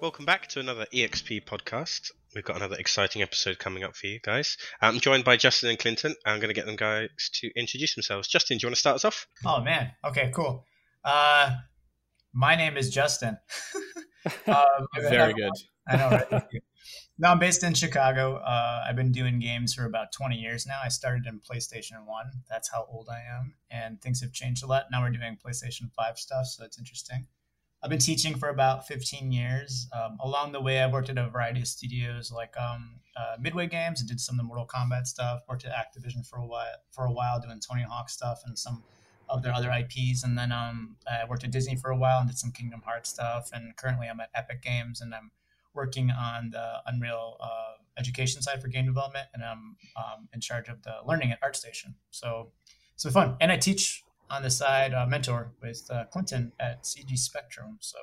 Welcome back to another EXP podcast. We've got another exciting episode coming up for you guys. I'm joined by Justin and Clinton. I'm going to get them guys to introduce themselves. Justin, do you want to start us off? Oh man. Okay, cool. Uh, my name is Justin. um, Very good. I know, right? Thank you. No, I'm based in Chicago. Uh, I've been doing games for about 20 years now. I started in PlayStation 1. That's how old I am. And things have changed a lot. Now we're doing PlayStation 5 stuff, so it's interesting. I've been teaching for about 15 years. Um, along the way, I've worked at a variety of studios like um, uh, Midway Games and did some of the Mortal Kombat stuff. Worked at Activision for a while, for a while doing Tony Hawk stuff and some of their other IPs. And then um, I worked at Disney for a while and did some Kingdom Hearts stuff. And currently, I'm at Epic Games and I'm working on the Unreal uh, education side for game development, and I'm um, in charge of the learning at ArtStation. So been fun, and I teach on the side, uh, mentor with uh, Clinton at CG Spectrum. So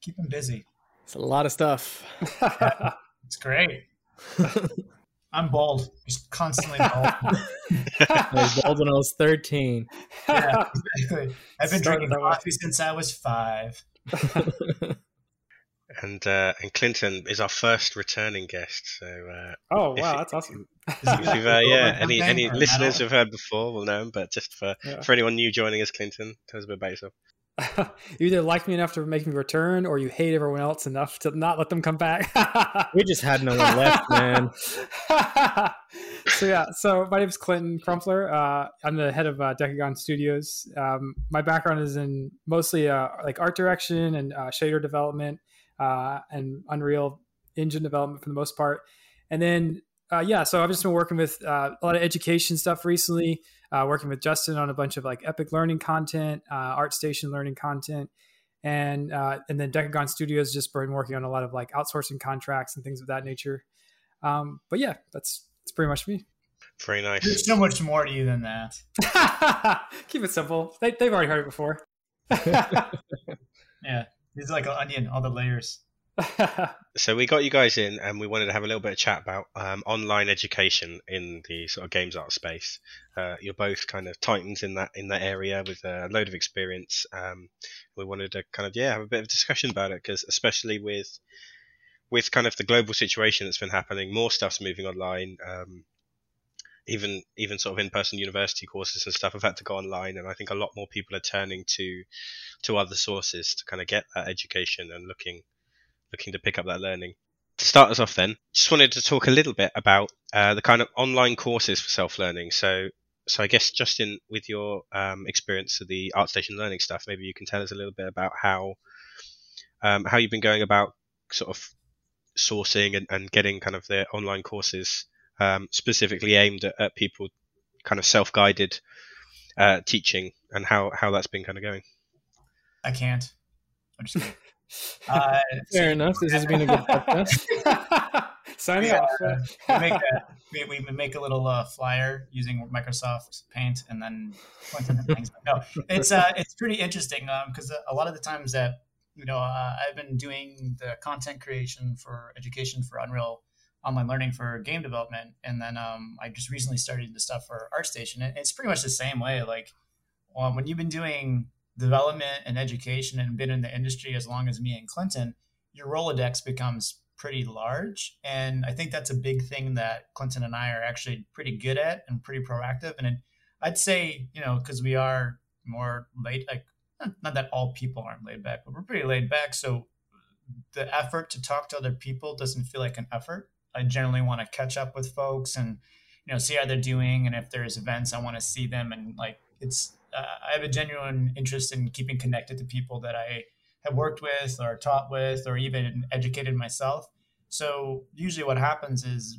keep him busy. It's a lot of stuff. Yeah, it's great. I'm bald, just constantly bald. Bald when I was 13. yeah, exactly. I've been Started drinking coffee since I was five. And uh, and Clinton is our first returning guest. So uh, oh, If wow. it- That's awesome. if you've, uh, yeah, any any listeners who've heard before will know him. But just for Yeah. for anyone new joining us, Clinton, tell us a bit about yourself. you either like me enough to make me return or you hate everyone else enough to not let them come back. We just had no one left, man. so yeah, so my name is Clinton Crumpler. Uh, I'm the head of uh, Decagon Studios. Um, my background is in mostly uh, like art direction and uh, shader development uh, and Unreal Engine development for the most part. And then uh, yeah, so I've just been working with uh, a lot of education stuff recently. Uh, working with Justin on a bunch of like Epic Learning content, uh, ArtStation learning content, and uh, and then Decagon Studios just been working on a lot of like outsourcing contracts and things of that nature. Um, but yeah, that's that's pretty much me. Very nice. There's so much more to you than that. Keep it simple. They, they've already heard it before. Yeah, it's like an onion, all the layers. So we got you guys in, and we wanted to have a little bit of chat about um, online education in the sort of games art space. Uh, you're both kind of titans in that in that area with a load of experience. Um, we wanted to kind of yeah have a bit of discussion about it because especially with with kind of the global situation that's been happening, more stuff's moving online. Um, even even sort of in-person university courses and stuff have had to go online, and I think a lot more people are turning to to other sources to kind of get that education and looking looking to pick up that learning. To start us off, then, just wanted to talk a little bit about uh, the kind of online courses for self-learning. So, so I guess Justin, with your um, experience of the ArtStation learning stuff, maybe you can tell us a little bit about how um, how you've been going about sort of sourcing and, and getting kind of the online courses um, specifically aimed at, at people kind of self-guided uh, teaching and how how that's been kind of going. I can't. I'm just kidding. Uh, Fair enough. This has been a good podcast. Sign we, off. uh, we make a, we, we make a little uh, flyer using Microsoft Paint and then Clinton and things. No, it's uh, it's pretty interesting because a lot of the times that you know uh, I've been doing the content creation for education for Unreal online learning for game development, and then um, I just recently started the stuff for ArtStation. It's pretty much the same way. Like um, when you've been doing development and education and been in the industry as long as me and Clinton, your Rolodex becomes pretty large. And I think that's a big thing that Clinton and I are actually pretty good at and pretty proactive. And I'd say, you know, because we are more laid, like, not that all people aren't laid back, but we're pretty laid back. So the effort to talk to other people doesn't feel like an effort. I generally want to catch up with folks and, you know, see how they're doing. And if there's events, I want to see them. And like, it's, uh, I have a genuine interest in keeping connected to people that I have worked with or taught with or even educated myself. So usually what happens is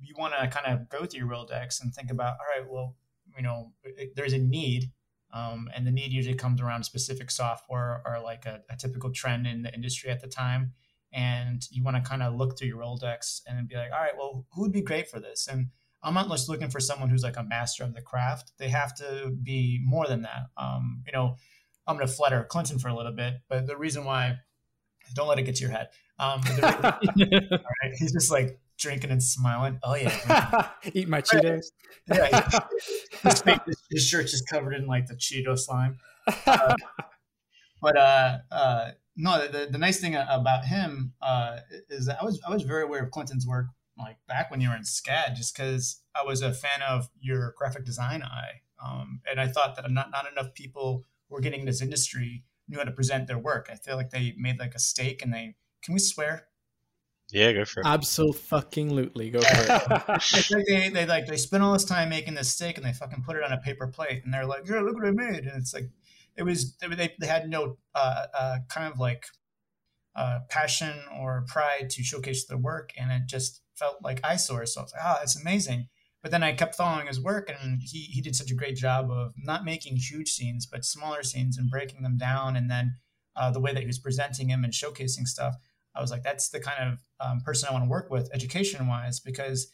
you want to kind of go through your Rolodex and think about, all right, well, you know, there's a need. Um, and the need usually comes around specific software or like a, a typical trend in the industry at the time. And you want to kind of look through your Rolodex and be like, all right, well, who would be great for this? And I'm not just looking for someone who's like a master of the craft. They have to be more than that. Um, you know, I'm going to flatter Clinton for a little bit, but the reason why, don't let it get to your head. Um, but the, all right, he's just like drinking and smiling. Oh yeah, Eat my Cheetos. yeah. His, his shirt's just covered in like the Cheeto slime. Uh, but uh, uh, no, the, the nice thing about him uh, is that I was I was very aware of Clinton's work like back when you were in SCAD, just because I was a fan of your graphic design eye, um, and I thought that not not enough people who were getting in this industry knew how to present their work. I feel like they made like a stake, and they can we swear? Yeah, go for it. Absolutely, go for it. they, they like they spend all this time making this steak, and they fucking put it on a paper plate, and they're like, "Yeah, look what I made," and it's like it was they, they had no uh, uh, kind of like uh, passion or pride to showcase their work, and it just felt like eyesores. So I was like, "Ah, oh, it's amazing." But then I kept following his work, and he he did such a great job of not making huge scenes, but smaller scenes and breaking them down, and then uh, the way that he was presenting him and showcasing stuff. I was like, that's the kind of um, person I want to work with education wise because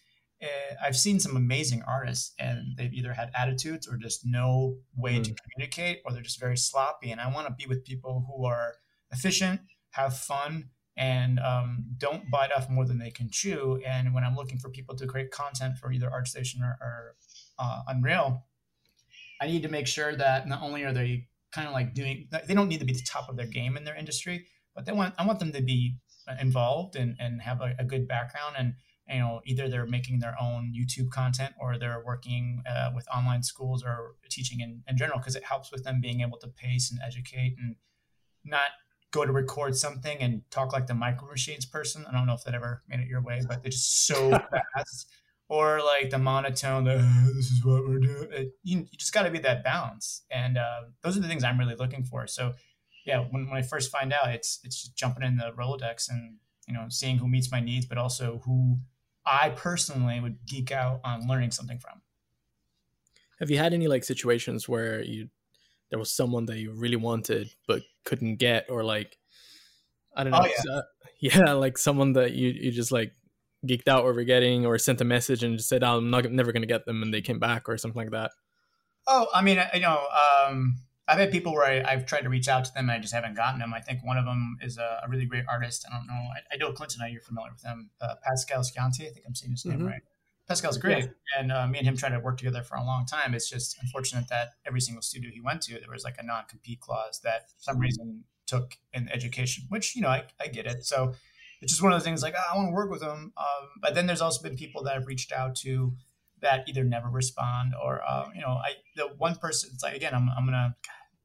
I've seen some amazing artists and they've either had attitudes or just no way mm. to communicate or they're just very sloppy. And I want to be with people who are efficient, have fun, and um, don't bite off more than they can chew. And when I'm looking for people to create content for either ArtStation or, or uh, Unreal, I need to make sure that not only are they kind of like doing, they don't need to be the top of their game in their industry, but they want I want them to be involved and, and have a, a good background and you know either they're making their own youtube content or they're working uh, with online schools or teaching in, in general because it helps with them being able to pace and educate and not go to record something and talk like the micro machines person. I don't know if that ever made it your way but they're just so fast. Or like the monotone the, this is what we're doing. It, you, you, just got to be that balance. And uh, those are the things i'm really looking for. So yeah when, when i first find out it's it's just jumping in the rolodex and you know seeing who meets my needs but also who I personally would geek out on learning something from. Have you had any like situations where you there was someone that you really wanted but couldn't get, or like I don't know, oh, yeah. Uh, yeah, like someone that you you just like geeked out over getting, or sent a message and just said, oh, "I'm not never gonna get them," and they came back, or something like that. Oh, I mean, you know, um, I've had people where I, have tried to reach out to them and I just haven't gotten them. I think one of them is a, a really great artist. I don't know. I, I know Clinton. I you're familiar with him. Uh, Pascal Scionti. I think I'm saying his name mm-hmm. right. Pascal's great, yeah. and uh, me and him tried to work together for a long time. It's just unfortunate that every single studio he went to, there was like a non-compete clause that for some reason took in education, which you know I, I get it. So it's just one of those things like oh, I want to work with him. Um, but then there's also been people that I've reached out to that either never respond or uh, you know I the one person it's like again I'm I'm gonna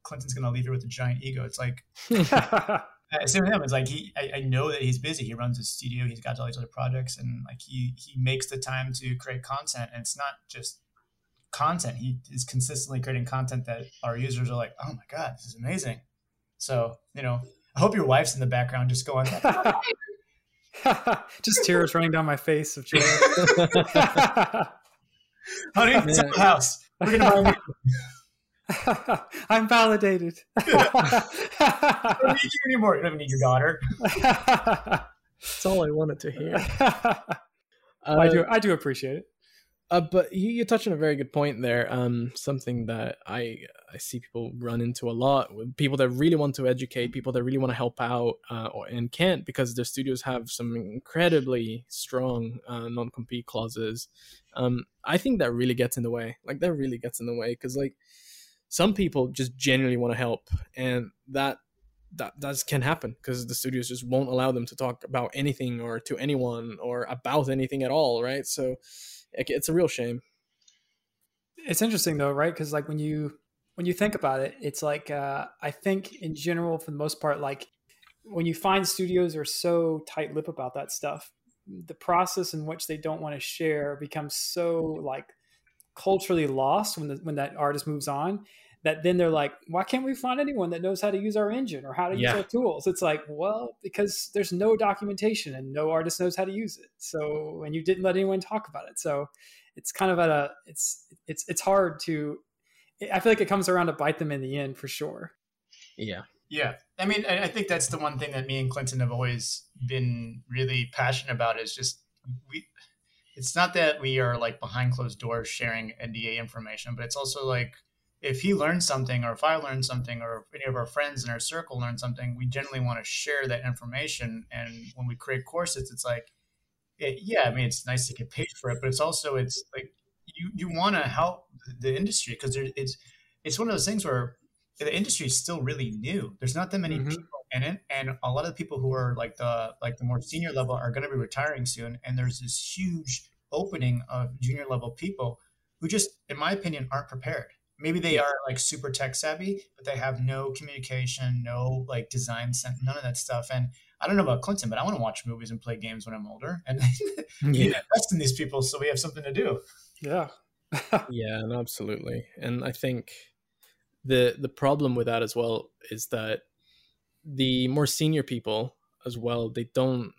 Clinton's gonna leave here with a giant ego. It's like same with him. It's like he I, I, know that he's busy. He runs his studio. He's got all these other projects, and like he he makes the time to create content. And it's not just content. He is consistently creating content that our users are like, oh my god, this is amazing. So you know, I hope your wife's in the background just going. just tears running down my face of joy. Honey, it's the house. We're gonna buy. I'm validated. you don't need you anymore. You don't need your daughter. That's all I wanted to hear. Uh, I do. I do appreciate it. Uh, but you, you touched on a very good point there. Um, something that I I see people run into a lot people that really want to educate, people that really want to help out, uh, or, and can't because their studios have some incredibly strong uh, non-compete clauses. Um, I think that really gets in the way. Like that really gets in the way because like some people just genuinely want to help and that that that can happen because the studios just won't allow them to talk about anything or to anyone or about anything at all right so it's a real shame. It's interesting though right? Because like when you when you think about it it's like uh, i think in general for the most part like when you find studios are so tight-lip about that stuff the process in which they don't want to share becomes so like culturally lost when the, when that artist moves on that then they're like why can't we find anyone that knows how to use our engine or how to yeah. use our tools? It's like well because there's no documentation and no artist knows how to use it. So and you didn't let anyone talk about it. So it's kind of at a it's it's it's hard to i feel like it comes around to bite them in the end for sure. Yeah. Yeah. I mean i think that's the one thing that me and clinton have always been really passionate about is just we it's not that we are like behind closed doors sharing NDA information, but it's also like if he learns something or if I learn something or any of our friends in our circle learn something, we generally want to share that information. And when we create courses, it's like, it, yeah, I mean, it's nice to get paid for it, but it's also, it's like, you, you want to help the industry because it's, it's one of those things where the industry is still really new. There's not that many mm-hmm. people in it, and a lot of the people who are like the like the more senior level are going to be retiring soon, and there's this huge opening of junior level people who just, in my opinion, aren't prepared. Maybe they are like super tech savvy, but they have no communication, no like design sense, none of that stuff. And I don't know about Clinton, but I want to watch movies and play games when I'm older, and yeah. invest in these people so we have something to do. Yeah. yeah, and absolutely. And I think the the problem with that as well is that the more senior people as well they don't they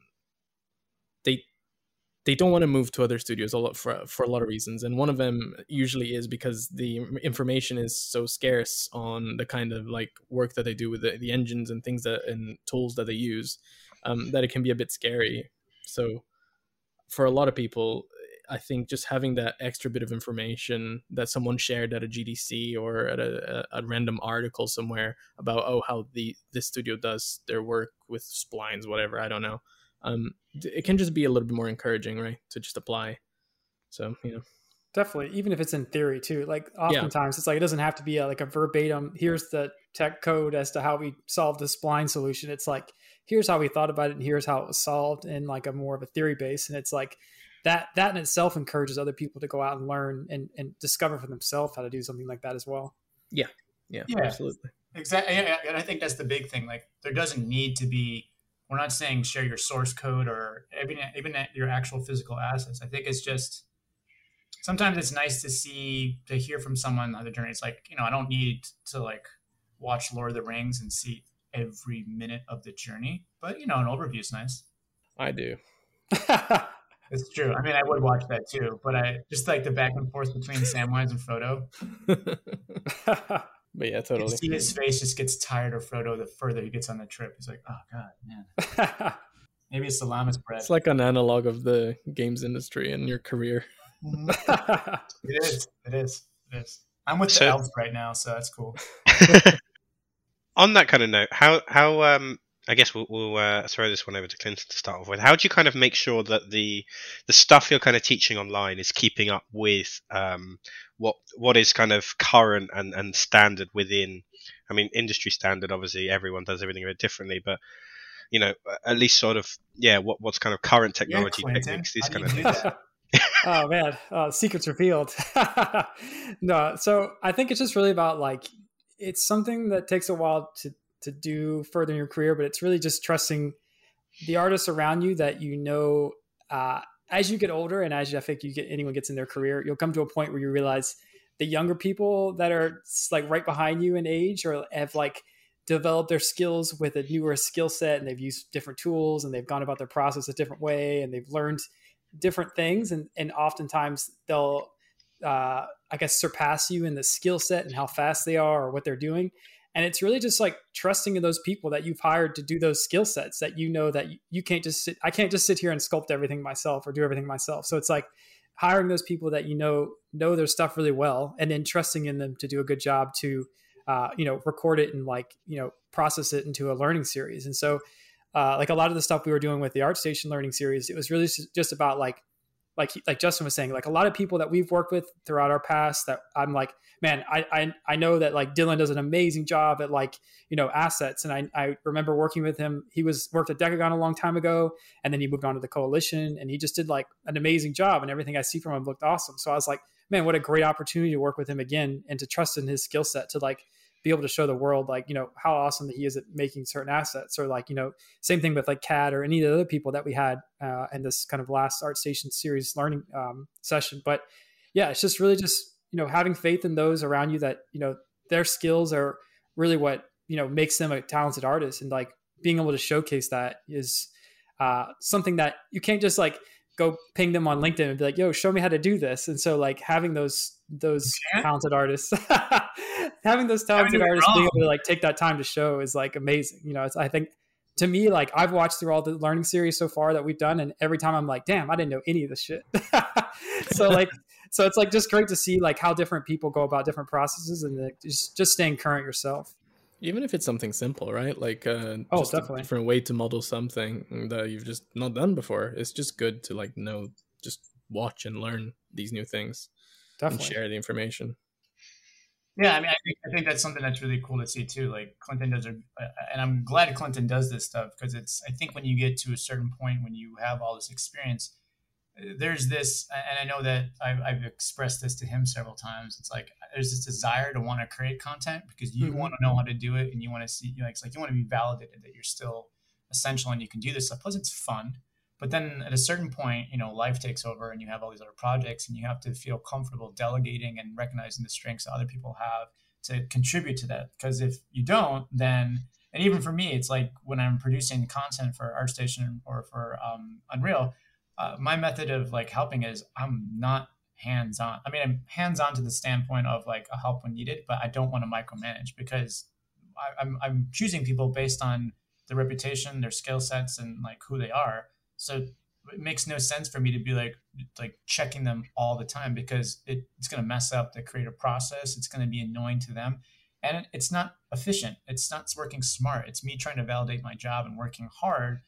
they don't want to move to other studios a for for a lot of reasons and one of them usually is because the information is so scarce on the kind of like work that they do with the, the engines and things that and tools that they use um, that it can be a bit scary. So for a lot of people I think just having that extra bit of information that someone shared at a GDC or at a, a, random article somewhere about oh how the this studio does their work with splines whatever I don't know um, it can just be a little bit more encouraging right to just apply so you know definitely even if it's in theory too like oftentimes yeah. it's like it doesn't have to be a, like a verbatim here's the tech code as to how we solved the spline solution it's like here's how we thought about it and here's how it was solved in like a more of a theory base and it's like that that in itself encourages other people to go out and learn and, and discover for themselves how to do something like that as well. Yeah. Yeah. yeah. Absolutely. Exactly. And I think that's the big thing. Like there doesn't need to be, we're not saying share your source code or even, even your actual physical assets. I think it's just, sometimes it's nice to see, to hear from someone on the journey. It's like, you know, I don't need to like watch Lord of the Rings and see every minute of the journey, but you know, an overview is nice. I do. It's true. I mean, I would watch that too, but I just like the back and forth between Samwise and Frodo. but yeah, totally. see his face just gets tired of Frodo the further he gets on the trip. He's like, oh god, man. Maybe it's the lembas bread. It's like an analog of the games industry and your career. Mm-hmm. it is. It is. It is. I'm with so, the elves right now, so that's cool. on that kind of note, how how um I guess we'll, we'll uh, throw this one over to Clinton to start off with. How do you kind of make sure that the the stuff you're kind of teaching online is keeping up with um, what what is kind of current and, and standard within? I mean, industry standard. Obviously, everyone does everything a bit differently, but you know, at least sort of yeah, what what's kind of current technology yeah, techniques, these kind of things. oh man, uh, secrets revealed. no, so I think it's just really about like it's something that takes a while to to do further in your career, but it's really just trusting the artists around you that you know. Uh, as you get older, and as I think you get anyone gets in their career, you'll come to a point where you realize the younger people that are like right behind you in age or have like developed their skills with a newer skill set and they've used different tools and they've gone about their process a different way and they've learned different things and and oftentimes they'll uh, I guess surpass you in the skill set and how fast they are or what they're doing. And it's really just like trusting in those people that you've hired to do those skill sets that you know that you can't just sit, I can't just sit here and sculpt everything myself or do everything myself. So it's like hiring those people that you know know their stuff really well and then trusting in them to do a good job to uh, you know record it and like you know process it into a learning series. And so uh, like a lot of the stuff we were doing with the ArtStation learning series, it was really just about like like like Justin was saying, like a lot of people that we've worked with throughout our past that I'm like, man, I I, I know that like Dylan does an amazing job at like, you know, assets. And I, I remember working with him. He was worked at Decagon a long time ago and then he moved on to the coalition and he just did like an amazing job and everything I see from him looked awesome. So I was like, man, what a great opportunity to work with him again and to trust in his skill set to like be able to show the world like you know how awesome that he is at making certain assets or like you know same thing with like cad or any of the other people that we had uh, in this kind of last ArtStation series learning um, session. But yeah it's just really just you know having faith in those around you that you know their skills are really what you know makes them a talented artist. And like being able to showcase that is uh, something that you can't just like go ping them on LinkedIn and be like, "Yo, show me how to do this." And so, like having those those talented artists, having those talented artists being able to like take that time to show is like amazing. You know, it's I think to me like I've watched through all the learning series so far that we've done, and every time I'm like, "Damn, I didn't know any of this shit." so like, so it's like just great to see like how different people go about different processes and like, just just staying current yourself. Even if it's something simple right? Like uh oh just definitely. a different way to model something that you've just not done before it's just good to like know just watch and learn these new things definitely. and share the information Yeah, I mean, I think, I think that's something that's really cool to see too. Like Clinton does, a, and I'm glad Clinton does this stuff because it's. I think when you get to a certain point when you have all this experience, there's this, and I know that I've, I've expressed this to him several times. It's like there's this desire to want to create content because you mm-hmm. want to know how to do it, and you want to see, you know, it's like you want to be validated that you're still essential and you can do this stuff. Plus, it's fun. But then at a certain point, you know, life takes over and you have all these other projects and you have to feel comfortable delegating and recognizing the strengths that other people have to contribute to that. Because if you don't, then, and even for me, it's like when I'm producing content for ArtStation or for um, Unreal, uh, my method of like helping is I'm not hands on. I mean, I'm hands on to the standpoint of like a help when needed, but I don't want to micromanage because I, I'm, I'm choosing people based on their reputation, their skill sets, and like who they are so it makes no sense for me to be like like checking them all the time because it, it's going to mess up the creative process. It's going to be annoying to them, and it's not efficient. It's not working smart. It's me trying to validate my job and working hard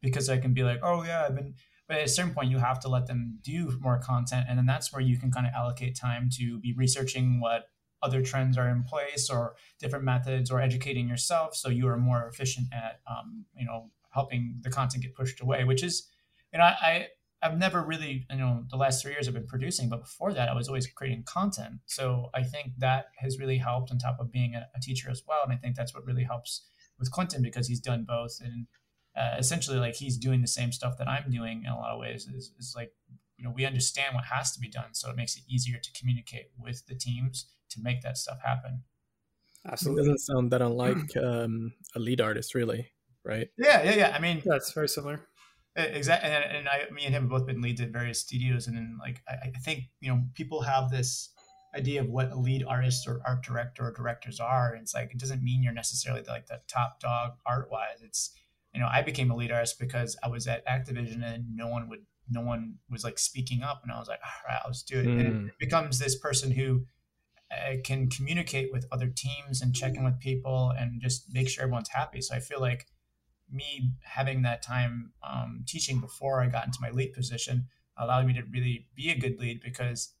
because I can be like, oh yeah, I've been. But at a certain point, you have to let them do more content, and then that's where you can kind of allocate time to be researching what other trends are in place or different methods or educating yourself so you are more efficient at um, you know helping the content get pushed away, which is, you know, I, I've never really, you know, the last three years I've been producing, but before that I was always creating content. So I think that has really helped on top of being a, a teacher as well. And I think that's what really helps with Clinton because he's done both. And uh, essentially like he's doing the same stuff that I'm doing in a lot of ways is, is like, you know, we understand what has to be done. So it makes it easier to communicate with the teams to make that stuff happen. Absolutely. It doesn't sound that unlike um, a lead artist, really right? Yeah, yeah, yeah. I mean, that's very similar. Exactly, and, and I, me and him have both been leads at various studios, and then like I, I think you know people have this idea of what a lead artist or art director or directors are. And it's like it doesn't mean you're necessarily like the top dog art wise. It's you know I became a lead artist because I was at Activision and no one would no one was like speaking up, and I was like, all right, I'll just do it. Mm. And it hmm. becomes this person who uh, can communicate with other teams and check in with people and just make sure everyone's happy. So I feel like me having that time um, teaching before I got into my lead position allowed me to really be a good lead because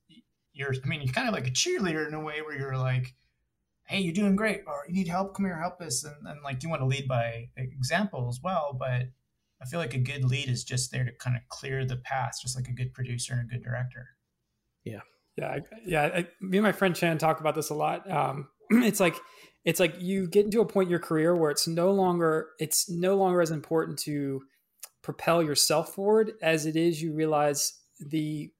you're, I mean, you're kind of like a cheerleader in a way where you're like, hey, you're doing great, or you need help, come here, help us. And, and like, you want to lead by example as well. But I feel like a good lead is just there to kind of clear the path, just like a good producer and a good director. Yeah. Yeah. Yeah. I, me and my friend Chan talk about this a lot. Um, it's like, it's like you get into a point in your career where it's no longer it's no longer as important to propel yourself forward as it is you realize the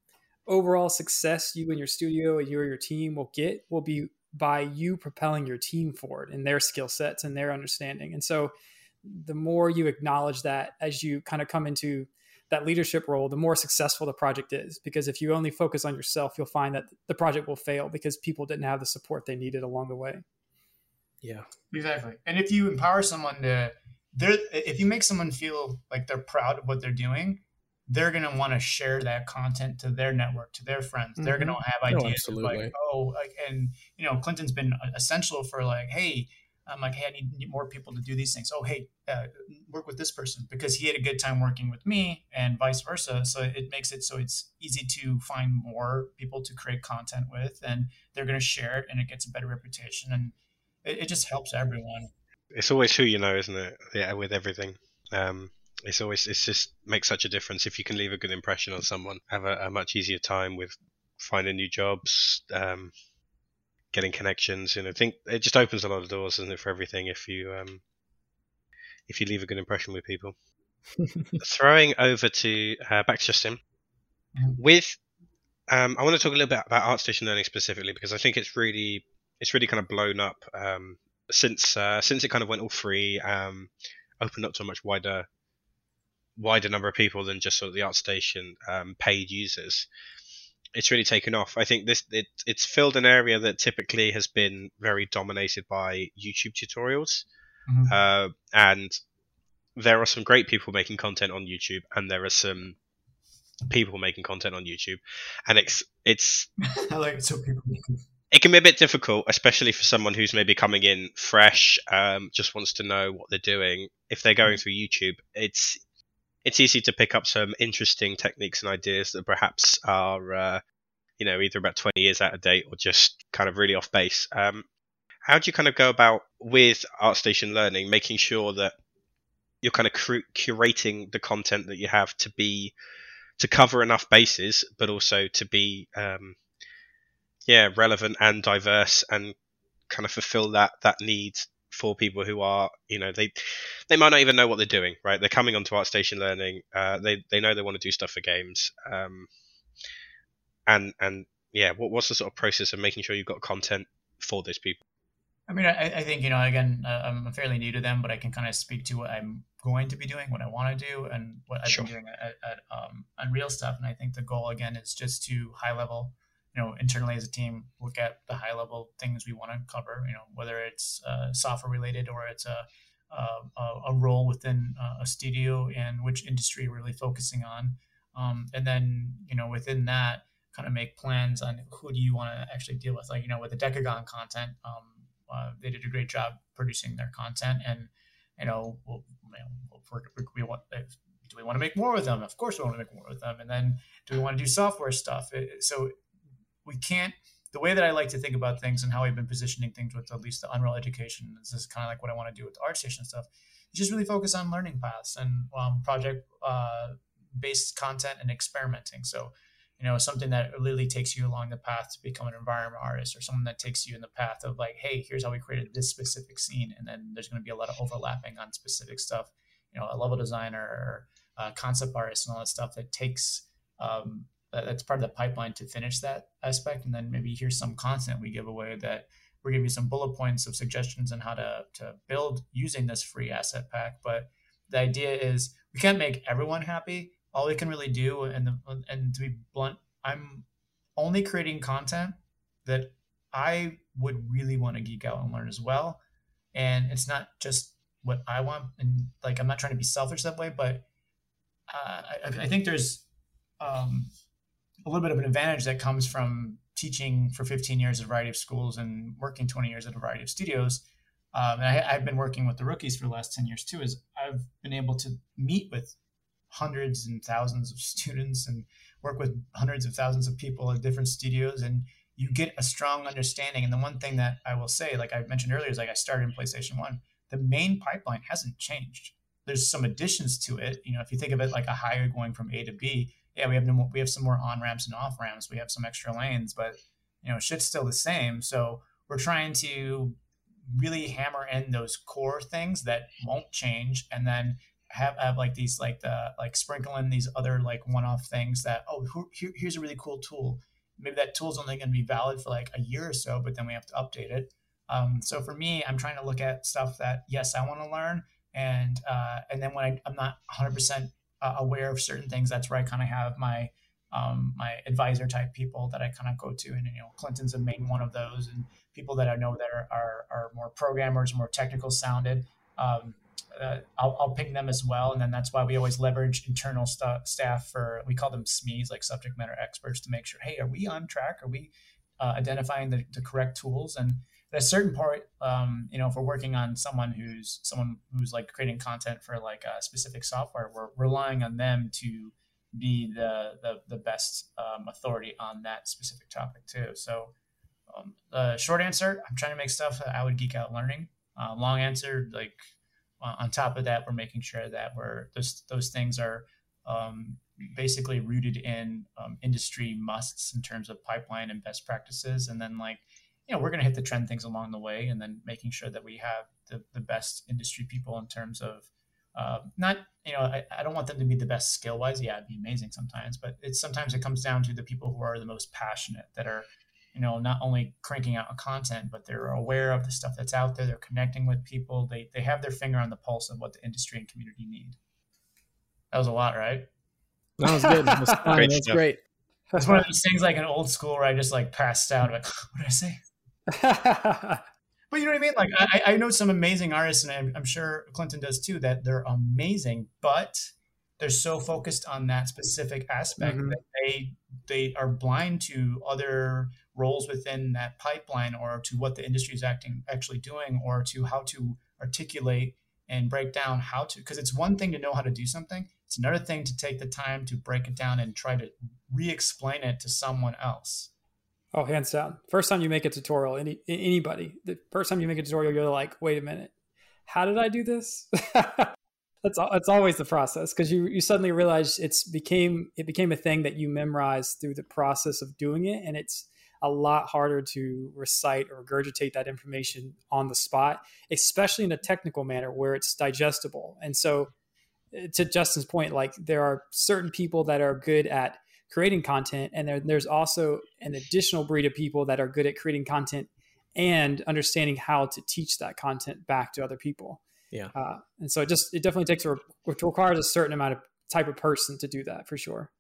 overall success you and your studio and you or your team will get will be by you propelling your team forward and their skill sets and their understanding. And so the more you acknowledge that as you kind of come into that leadership role the more successful the project is. Because if you only focus on yourself you'll find that the project will fail because people didn't have the support they needed along the way yeah. Exactly. And if you empower someone to they're if you make someone feel like they're proud of what they're doing, they're gonna want to share that content to their network, to their friends. Mm-hmm. They're gonna have ideas oh, like, oh, like, and you know, Clinton's been essential for like, hey, I'm like, hey, I need, need more people to do these things. Oh, hey, uh, work with this person because he had a good time working with me, and vice versa. So it makes it so it's easy to find more people to create content with, and they're going to share it, and it gets a better reputation. And it, it just helps everyone. It's always who you know, isn't it? Yeah, with everything. Um, it's always it's just makes such a difference if you can leave a good impression on someone. Have a, a much easier time with finding new jobs, um, getting connections. You know, think it just opens a lot of doors, doesn't it, for everything if you um, if you leave a good impression with people. Throwing over to uh, back to Justin mm-hmm. with. Um, I want to talk a little bit about ArtStation Learning specifically because I think it's really it's really kind of blown up um, since uh, since it kind of went all free, um, opened up to a much wider wider number of people than just sort of the ArtStation um, paid users. It's really taken off. I think this it, it's filled an area that typically has been very dominated by YouTube tutorials, mm-hmm. uh, and there are some great people making content on YouTube, and there are some people making content on YouTube, and it's it's I like so people it can be a bit difficult, especially for someone who's maybe coming in fresh, um, just wants to know what they're doing. If they're going through YouTube, it's it's easy to pick up some interesting techniques and ideas that perhaps are uh, you know, either about 20 years out of date or just kind of really off base. Um, how do you kind of go about with ArtStation Learning, making sure that you're kind of curating the content that you have to be to cover enough bases, but also to be um, yeah relevant and diverse and kind of fulfill that that need for people who are you know they they might not even know what they're doing right they're coming onto ArtStation Learning uh, they they know they want to do stuff for games um, and and yeah what, what's the sort of process of making sure you've got content for those people I mean, I, I think you know. Again, uh, I'm fairly new to them, but I can kind of speak to what I'm going to be doing, what I want to do, and what I've sure. been doing at, at um, Unreal stuff. And I think the goal again is just to high level, you know, internally as a team, look at the high level things we want to cover. You know, whether it's uh, software related or it's a a, a role within a studio and which industry we're really focusing on, um, and then you know within that, kind of make plans on who do you want to actually deal with. Like you know, with the Decagon content. Um, uh, they did a great job producing their content, and you know, we'll, you know, we want do we want to make more with them? Of course, we want to make more with them. And then, do we want to do software stuff? So we can't. The way that I like to think about things and how I've been positioning things with at least the Unreal education this is kind of like what I want to do with the ArtStation stuff. Is just really focus on learning paths and um, project uh, based content and experimenting. So you know something that literally takes you along the path to become an environment artist or someone that takes you in the path of like hey here's how we created this specific scene and then there's going to be a lot of overlapping on specific stuff you know a level designer or a concept artist and all that stuff that takes um, that's part of the pipeline to finish that aspect. And then maybe here's some content we give away that we're giving you some bullet points of suggestions on how to, to build using this free asset pack. But the idea is we can't make everyone happy. All we can really do and the, and to be blunt i'm only creating content that i would really want to geek out and learn as well. And it's not just what i want. And like i'm not trying to be selfish that way but uh, I, I, think there's um, a little bit of an advantage that comes from teaching for 15 years at a variety of schools and working 20 years at a variety of studios. Um, and I, i've been working with the rookies for the last 10 years too is i've been able to meet with hundreds and thousands of students and work with hundreds of thousands of people at different studios and you get a strong understanding. And the one thing that i will say like i mentioned earlier is like i started in playstation 1 the main pipeline hasn't changed. There's some additions to it. You know if you think of it like a highway going from a to b yeah we have no more, we have some more on ramps and off ramps we have some extra lanes but you know shit's still the same. So we're trying to really hammer in those core things that won't change and then have, have like these like the like sprinkle in these other like one-off things that oh here, here's a really cool tool. Maybe that tool's only going to be valid for like a year or so but then we have to update it. Um, so for me i'm trying to look at stuff that yes i want to learn and uh, and then when I, i'm not 100% uh, aware of certain things that's where i kind of have my um, my advisor type people that i kind of go to and you know clinton's a main one of those and people that i know that are, are, are more programmers more technical sounded um, uh, I'll, I'll ping them as well. And then that's why we always leverage internal st- staff for, we call them SMEs, like subject matter experts, to make sure, hey, are we on track? Are we uh, identifying the, the, correct tools? And at a certain part, um, you know, if we're working on someone who's someone who's like creating content for like a specific software, we're relying on them to be the the, the best um, authority on that specific topic too. So, um, the short answer, I'm trying to make stuff that I would geek out learning. Uh, long answer, like on top of that, we're making sure that we're those those things are um, basically rooted in um, industry musts in terms of pipeline and best practices, and then like you know we're going to hit the trend things along the way, and then making sure that we have the, the best industry people in terms of uh, not you know I, I don't want them to be the best skill wise. Yeah, it'd be amazing sometimes, but it's sometimes it comes down to the people who are the most passionate that are you know not only cranking out content but they're aware of the stuff that's out there. They're connecting with people. They they have their finger on the pulse of what the industry and community need. That was a lot right? That was good. That was fine. great that's great. That's one of those things like an old school where i just like passed out like what did i say but you know what i mean like i, I know some amazing artists and I'm, I'm sure clinton does too that they're amazing but they're so focused on that specific aspect mm-hmm. that they they are blind to other roles within that pipeline or to what the industry is acting actually doing or to how to articulate and break down how to because it's one thing to know how to do something It's another thing to take the time to break it down and try to re-explain it to someone else. Oh, hands down. First time you make a tutorial, any anybody, the first time you make a tutorial, you're like, wait a minute, how did I do this? that's that's always the process because you you suddenly realize it's became it became a thing that you memorize through the process of doing it, and it's a lot harder to recite or regurgitate that information on the spot, especially in a technical manner where it's digestible. And so, uh, to Justin's point, like there are certain people that are good at creating content, and there, there's also an additional breed of people that are good at creating content and understanding how to teach that content back to other people. Yeah. Uh, and so it just it definitely takes a it requires a certain amount of type of person to do that for sure.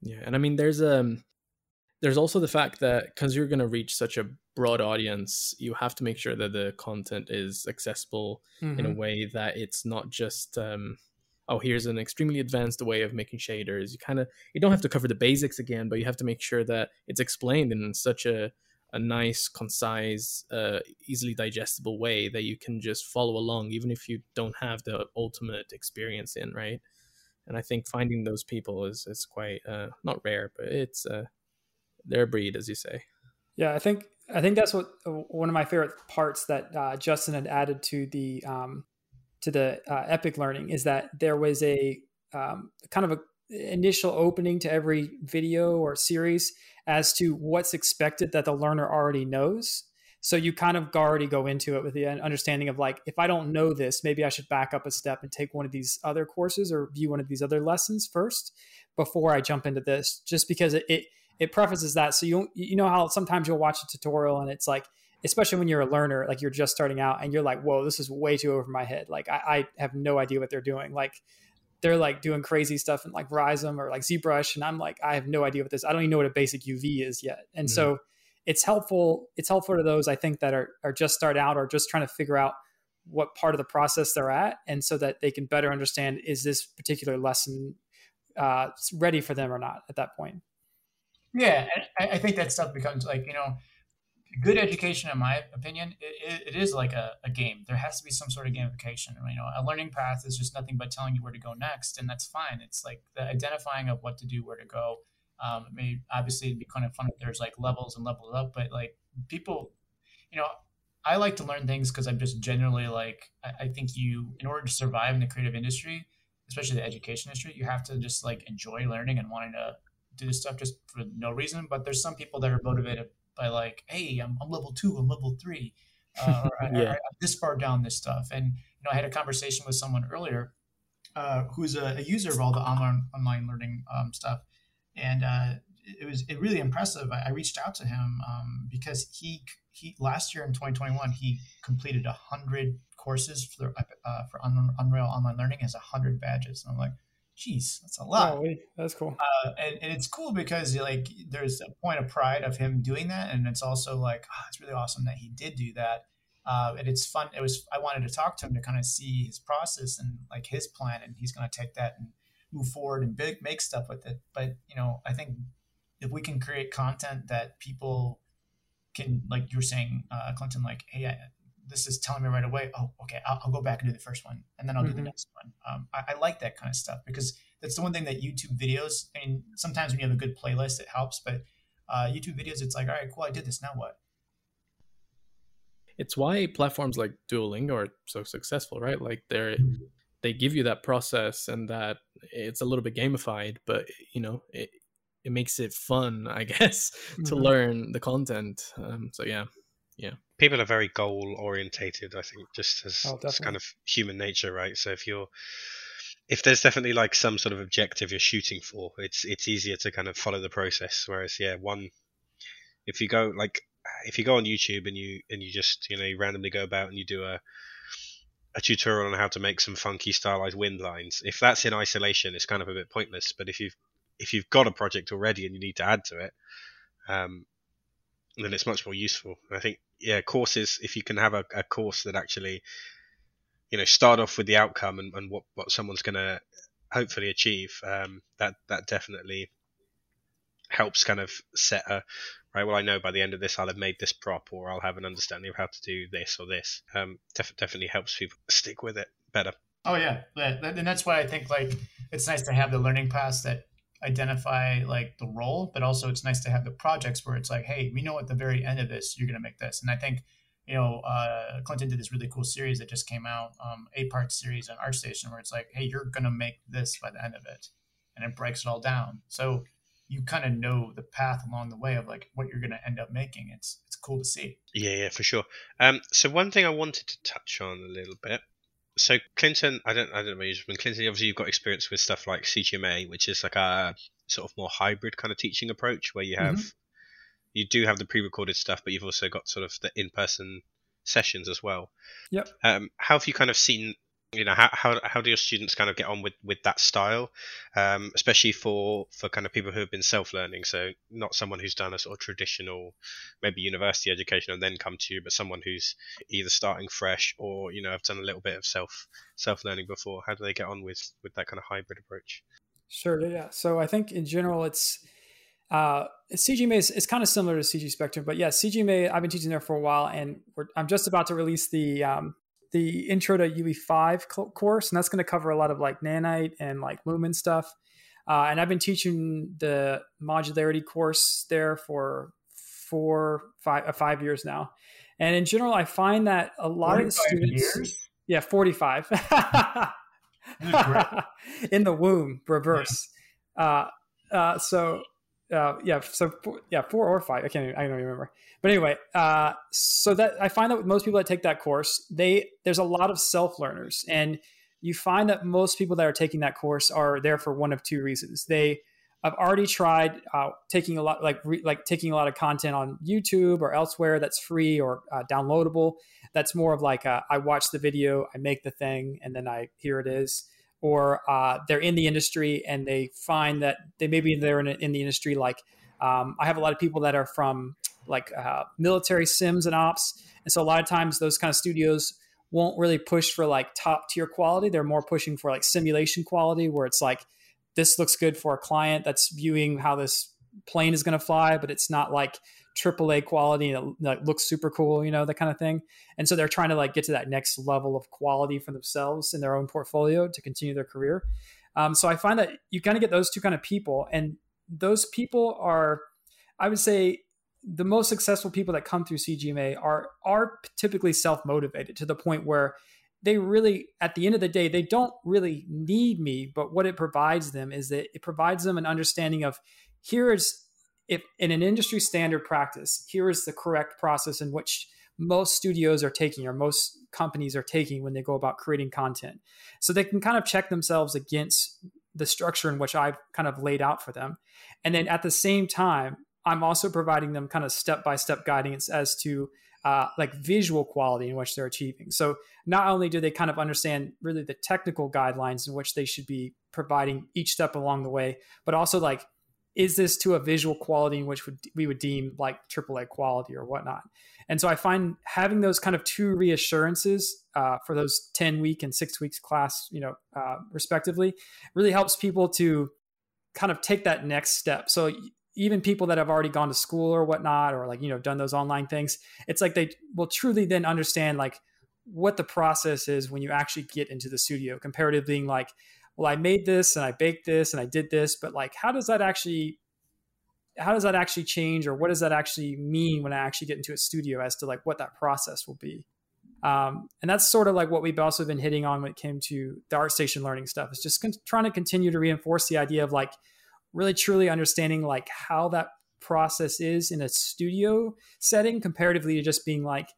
Yeah, and I mean there's um there's also the fact that because you're going to reach such a broad audience, you have to make sure that the content is accessible mm-hmm. in a mm-hmm. way that it's not just um, oh here's an extremely advanced way of making shaders. You kind of you don't have to cover the basics again, but you have to make sure that it's explained in such a a nice, concise, uh, easily digestible way that you can just follow along, even if you don't have the ultimate experience in, right? And I think finding those people is is quite uh, not rare, but it's uh, their breed, as you say. Yeah, I think I think that's what one of my favorite parts that uh, Justin had added to the um, to the uh, Epic Learning is that there was a um, kind of a initial opening to every video or series as to what's expected that the learner already knows. So you kind of already go into it with the understanding of like, if I don't know this, maybe I should back up a step and take one of these other courses or view one of these other lessons first before I jump into this, just because it, it it prefaces that. So you you know how sometimes you'll watch a tutorial and it's like, especially when you're a learner, like you're just starting out and you're like, whoa, this is way too over my head. Like I, I have no idea what they're doing. Like they're like doing crazy stuff in like Rizom or like ZBrush, and I'm like, I have no idea what this. I don't even know what a basic UV is yet. And mm-hmm. so it's helpful. It's helpful to those I think that are are just start out or just trying to figure out what part of the process they're at, and so that they can better understand is this particular lesson uh, ready for them or not at that point. Yeah, I, I think that stuff becomes like you know, good education, in my opinion, it, it is like a, a, game. There has to be some sort of gamification. You know, a learning path is just nothing but telling you where to go next, and that's fine. It's like the identifying of what to do, where to go. Um, I obviously, it'd be kind of fun if there's like levels and levels up, but like people, you know, I like to learn things because I'm just generally like I, I think you, in order to survive in the creative industry, especially the education industry, you have to just like enjoy learning and wanting to do this stuff just for no reason. But there's some people that are motivated by like, hey, I'm, I'm level two, I'm level three, uh, or, yeah. I'm this far down this stuff. And you know, I had a conversation with someone earlier uh, who's a, a, user of all the online online learning um, stuff, and uh, it was it really impressive. I, I reached out to him um, because he he last year in 2021 he completed a hundred courses for uh, for Unreal Online Learning has a hundred badges. And I'm like, geez, that's a lot. Oh, that's cool. Uh, and, and it's cool because like there's a point of pride of him doing that, and it's also like oh, it's really awesome that he did do that. Uh, and it's fun. It was I wanted to talk to him to kind of see his process and like his plan, and he's going to take that and move forward and big, make stuff with it. But you know, I think if we can create content that people can, like you were saying, uh, Clinton, like, hey, I, this is telling me right away, oh, okay, I'll, I'll, go back and do the first one, and then I'll mm-hmm. do the mm-hmm. next one. Um, I, I, like that kind of stuff because that's the one thing that YouTube videos. I mean, sometimes when you have a good playlist, it helps, but uh, YouTube videos, it's like, all right, cool, I did this. Now what? It's why platforms like Duolingo are so successful, right? Like they're they give you that process and that it's a little bit gamified, but you know it it makes it fun, I guess, mm-hmm. to learn the content. Um, so yeah, yeah people are very goal orientated. I think just as oh, kind of human nature, right? So if you're if there's definitely like some sort of objective you're shooting for, it's it's easier to kind of follow the process. Whereas yeah, one if you go like if you go on YouTube and you and you just you know you randomly go about and you do a a tutorial on how to make some funky stylized wind lines, if that's in isolation, it's kind of a bit pointless. But if you've if you've got a project already and you need to add to it, um, then it's much more useful. I think yeah, courses if you can have a, a course that actually you know start off with the outcome and, and what what someone's going to hopefully achieve, um, that that definitely helps kind of set a right. Well, I know by the end of this I'll have made this prop, or I'll have an understanding of how to do this or this. Um, def- definitely helps people stick with it better. Oh yeah, and that's why I think like it's nice to have the learning paths that identify like the role, but also it's nice to have the projects where it's like, hey, we know at the very end of this, you're going to make this. And I think, you know, uh, Clinton did this really cool series that just came out, um, eight part series on ArtStation, where it's like, hey, you're going to make this by the end of it. And it breaks it all down. So you kind of know the path along the way of like what you're going to end up making. It's it's cool to see. Yeah, yeah, for sure. Um, so one thing I wanted to touch on a little bit. So Clinton, I don't, I don't know when Clinton. Obviously, you've got experience with stuff like CGMA, which is like a sort of more hybrid kind of teaching approach, where you have, mm-hmm. you do have the pre-recorded stuff, but you've also got sort of the in-person sessions as well. Yep. Um, how have you kind of seen you know how, how, how do your students kind of get on with, with that style? Um, especially for for kind of people who have been self-learning. So not someone who's done a sort of traditional maybe university education and then come to you but someone who's either starting fresh or you know have done a little bit of self self-learning before. How do they get on with with that kind of hybrid approach? Sure yeah so i think in general it's uh, CGMA is, is kind of similar to CG Spectrum, but yeah, CGMA, I've been teaching there for a while and I'm just about to release the um, the intro to UE5 course, and that's going to cover a lot of like nanite and like lumen stuff. Uh, and I've been teaching the modularity course there for four, five, uh, five years now. And in general, I find that a lot of the students, years? yeah, 45 in the womb, reverse. Yeah. Uh, uh, so uh, yeah, so yeah, four or five. I can't. Even, I don't remember. But anyway, uh, so that I find that with most people that take that course, they there's a lot of self learners, and you find that most people that are taking that course are there for one of two reasons. They have already tried uh, taking a lot, like re, like taking a lot of content on YouTube or elsewhere that's free or uh, downloadable. That's more of like a, I watch the video, I make the thing, and then I here it is or uh, they're in the industry and they find that they maybe they're in, in the industry like um, i have a lot of people that are from like uh, military sims and ops. And so a lot of times those kind of studios won't really push for like top tier quality. They're more pushing for like simulation quality where it's like this looks good for a client that's viewing how this plane is going to fly but it's not like AAA quality and it looks super cool, you know, that kind of thing. And so they're trying to like get to that next level of quality for themselves in their own portfolio to continue their career. Um, so I find that you kind of get those two kind of people, and those people are, I would say, the most successful people that come through CGMA are are typically self motivated to the point where they really, at the end of the day, they don't really need me. But what it provides them is that it provides them an understanding of here is if in an industry standard practice, here is the correct process in which most studios are taking or most companies are taking when they go about creating content. So they can kind of check themselves against the structure in which I've kind of laid out for them. And then at the same time, I'm also providing them kind of step by step guidance as to uh, like visual quality in which they're achieving. So not only do they kind of understand really the technical guidelines in which they should be providing each step along the way, but also like is this to a visual quality in which we would deem like AAA quality or whatnot? And so I find having those kind of two reassurances uh, for those 10 week and six weeks class, you know, uh, respectively, really helps people to kind of take that next step. So even people that have already gone to school or whatnot, or like, you know, done those online things, it's like they will truly then understand like what the process is when you actually get into the studio compared to being like, well, I made this and I baked this and I did this, but like, how does that actually, how does that actually change or what does that actually mean when I actually get into a studio as to like what that process will be? Um, and that's sort of like what we've also been hitting on when it came to the ArtStation learning stuff. Is just con- trying to continue to reinforce the idea of like really truly understanding like how that process is in a studio setting comparatively to just being like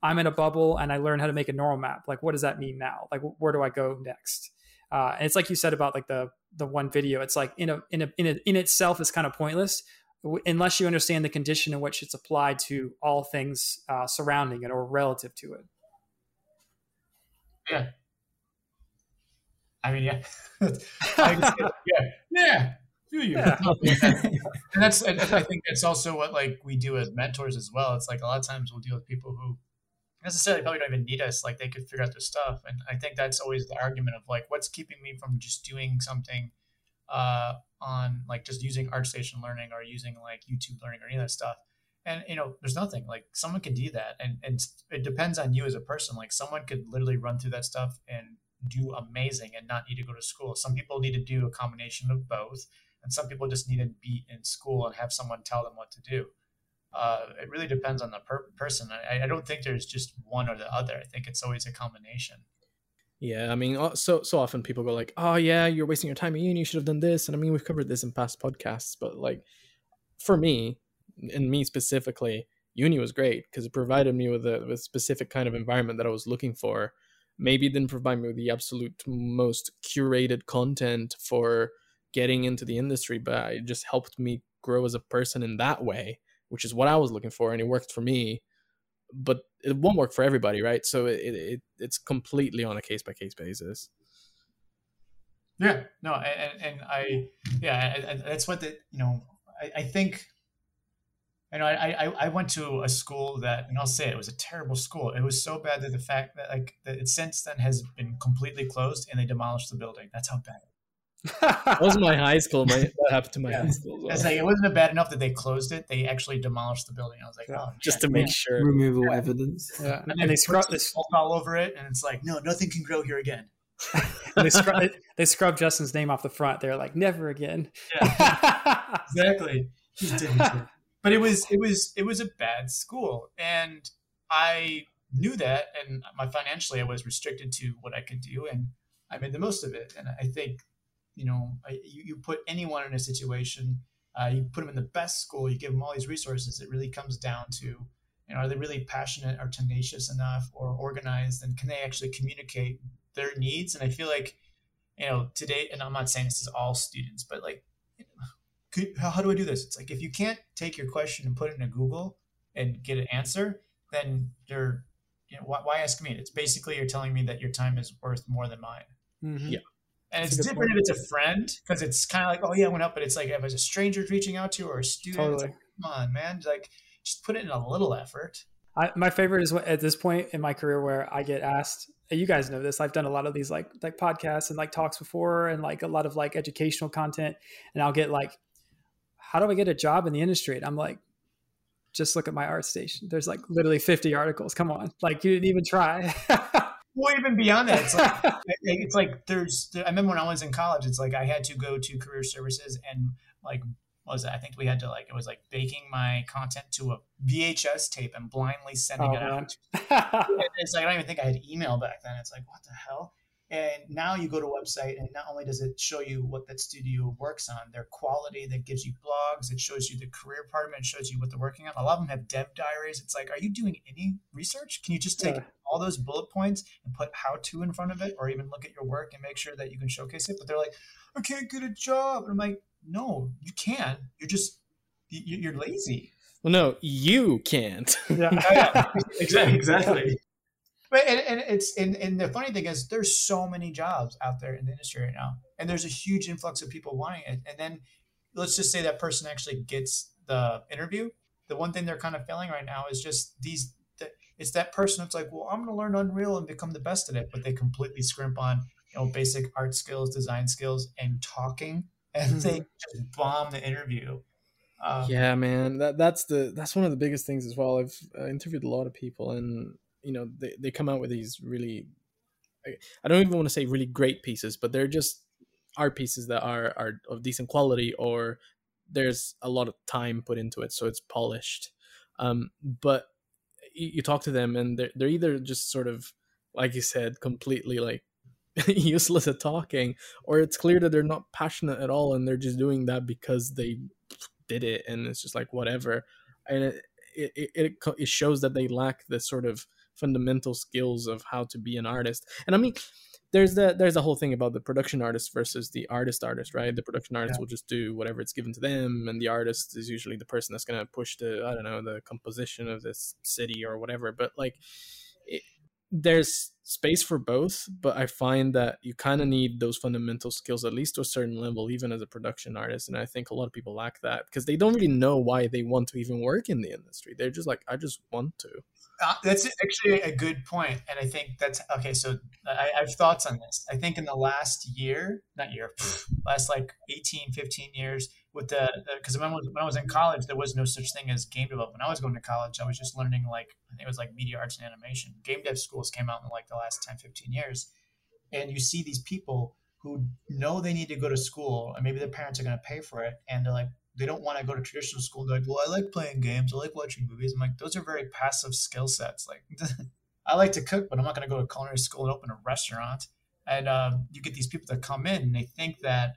I'm in a bubble and I learn how to make a normal map. Like, what does that mean now? Like, where do I go next? Uh, and it's like you said about like the the one video. It's like in a in a in, a, in itself is kind of pointless unless you understand the condition in which it's applied to all things uh, surrounding it or relative to it. Yeah. I mean, yeah, yeah, yeah. Do Yeah. and that's, and I think that's also what like we do as mentors as well. It's like a lot of times we'll deal with people who necessarily probably don't even need us. Like they could figure out their stuff. And I think that's always the argument of like, what's keeping me from just doing something uh, on like just using ArtStation Learning or using like YouTube Learning or any of that stuff. And you know, there's nothing like someone can do that, and and it depends on you as a person. Like someone could literally run through that stuff and do amazing and not need to go to school. Some people need to do a combination of both, and some people just need to be in school and have someone tell them what to do. Uh, it really depends on the per- person. I, I don't think there's just one or the other. I think it's always a combination. Yeah, I mean, so so often people go like, "Oh yeah, you're wasting your time at uni. You should have done this." And I mean, we've covered this in past podcasts, but like, for me, and me specifically, uni was great because it provided me with a, with specific kind of environment that I was looking for. Maybe didn't provide me with the absolute most curated content for getting into the industry, but it just helped me grow as a person in that way, which is what I was looking for, and it worked for me. But it won't work for everybody, right? So it, it it's completely on a case by case basis. Yeah, no, and, and I, yeah, that's what the you know, I, I think you know, I, I, I went to a school that, and I'll say it, it was a terrible school. It was so bad that the fact that like that it since then has been completely closed and they demolished the building. That's how bad. That was my high school. My that happened to my yeah. high school. Well. It's like it wasn't bad enough that they closed it. They actually demolished the building. I was like, oh, just to make sure removal yeah. evidence. Yeah, and, and they scrubbed this all over it, and it's like, no, nothing can grow here again. they, scrub, they scrubbed Justin's name off the front. They're like, never again. Yeah, exactly but it was it was it was a bad school and i knew that and my financially i was restricted to what i could do and i made the most of it and i think you know you, you put anyone in a situation uh, you put them in the best school you give them all these resources it really comes down to you know are they really passionate or tenacious enough or organized and can they actually communicate their needs and i feel like you know today and i'm not saying this is all students but like could, how, how do I do this? It's like if you can't take your question and put it into Google and get an answer, then you're, you know, why, why ask me? It's basically you're telling me that your time is worth more than mine. Mm-hmm. Yeah. And That's it's different point. if it's a friend because it's kind of like, oh yeah, I went up, but it's like if it's a stranger reaching out to or a student, totally. like, come on, man, like just put it in a little effort. I, my favorite is at this point in my career where I get asked. You guys know this. I've done a lot of these like like podcasts and like talks before, and like a lot of like educational content. And I'll get like, how do I get a job in the industry? And I'm like, just look at my ArtStation. There's like literally 50 articles. Come on. Like you didn't even try. well, even beyond that, it's like, it's like there's, I remember when I was in college, it's like I had to go to career services and like, what was it? I think we had to like, it was like baking my content to a VHS tape and blindly sending oh, it out. it's like, I don't even think I had email back then. It's like, what the hell? And now you go to a website, and not only does it show you what that studio works on, their quality that gives you blogs, it shows you the career department, it shows you what they're working on. A lot of them have dev diaries. It's like, are you doing any research? Can you just take yeah. all those bullet points and put how to in front of it, or even look at your work and make sure that you can showcase it? But they're like, I can't get a job. And I'm like, no, you can. You're just, you're lazy. Well, no, you can't. yeah, yeah. exactly. exactly. But and, and it's and, and the funny thing is there's so many jobs out there in the industry right now. And there's a huge influx of people wanting it. And then let's just say that person actually gets the interview. The one thing they're kind of failing right now is just these it's that person that's like, well, I'm going to learn Unreal and become the best at it, but they completely scrimp on you know basic art skills, design skills, and talking, and mm-hmm. they just bomb the interview. Um, yeah, man, that that's the that's one of the biggest things as well. I've uh, interviewed a lot of people, and you know they, they come out with these really I don't even want to say really great pieces, but they're just art pieces that are are of decent quality or there's a lot of time put into it, so it's polished. Um, but you, you talk to them and they're they're either just sort of like you said, completely like useless at talking, or it's clear that they're not passionate at all and they're just doing that because they did it and it's just like whatever. And it it, it, it shows that they lack the sort of fundamental skills of how to be an artist. And I mean, there's the there's a whole thing about the production artist versus the artist artist, right? The production artist yeah. will just do whatever it's given to them, and the artist is usually the person that's gonna push the I don't know the composition of this city or whatever. But like, it, there's space for both, but I find that you kind of need those fundamental skills at least to a certain level, even as a production artist. And I think a lot of people lack that because they don't really know why they want to even work in the industry. They're just like, I just want to. Uh, that's actually a good point, and I think that's okay. So I, I, have thoughts on this. I think in the last year, not year, last like 18, 15 years, with the because when, when I was in college, there was no such thing as game development. When I was going to college, I was just learning like I think it was like media arts and animation. Game dev schools came out in like the last 10, 15 years, and you see these people who know they need to go to school and maybe their parents are going to pay for it and they're like they don't want to go to traditional school they're like well i like playing games i like watching movies i'm like those are very passive skill sets like i like to cook but i'm not going to go to culinary school and open a restaurant and um, you get these people that come in and they think that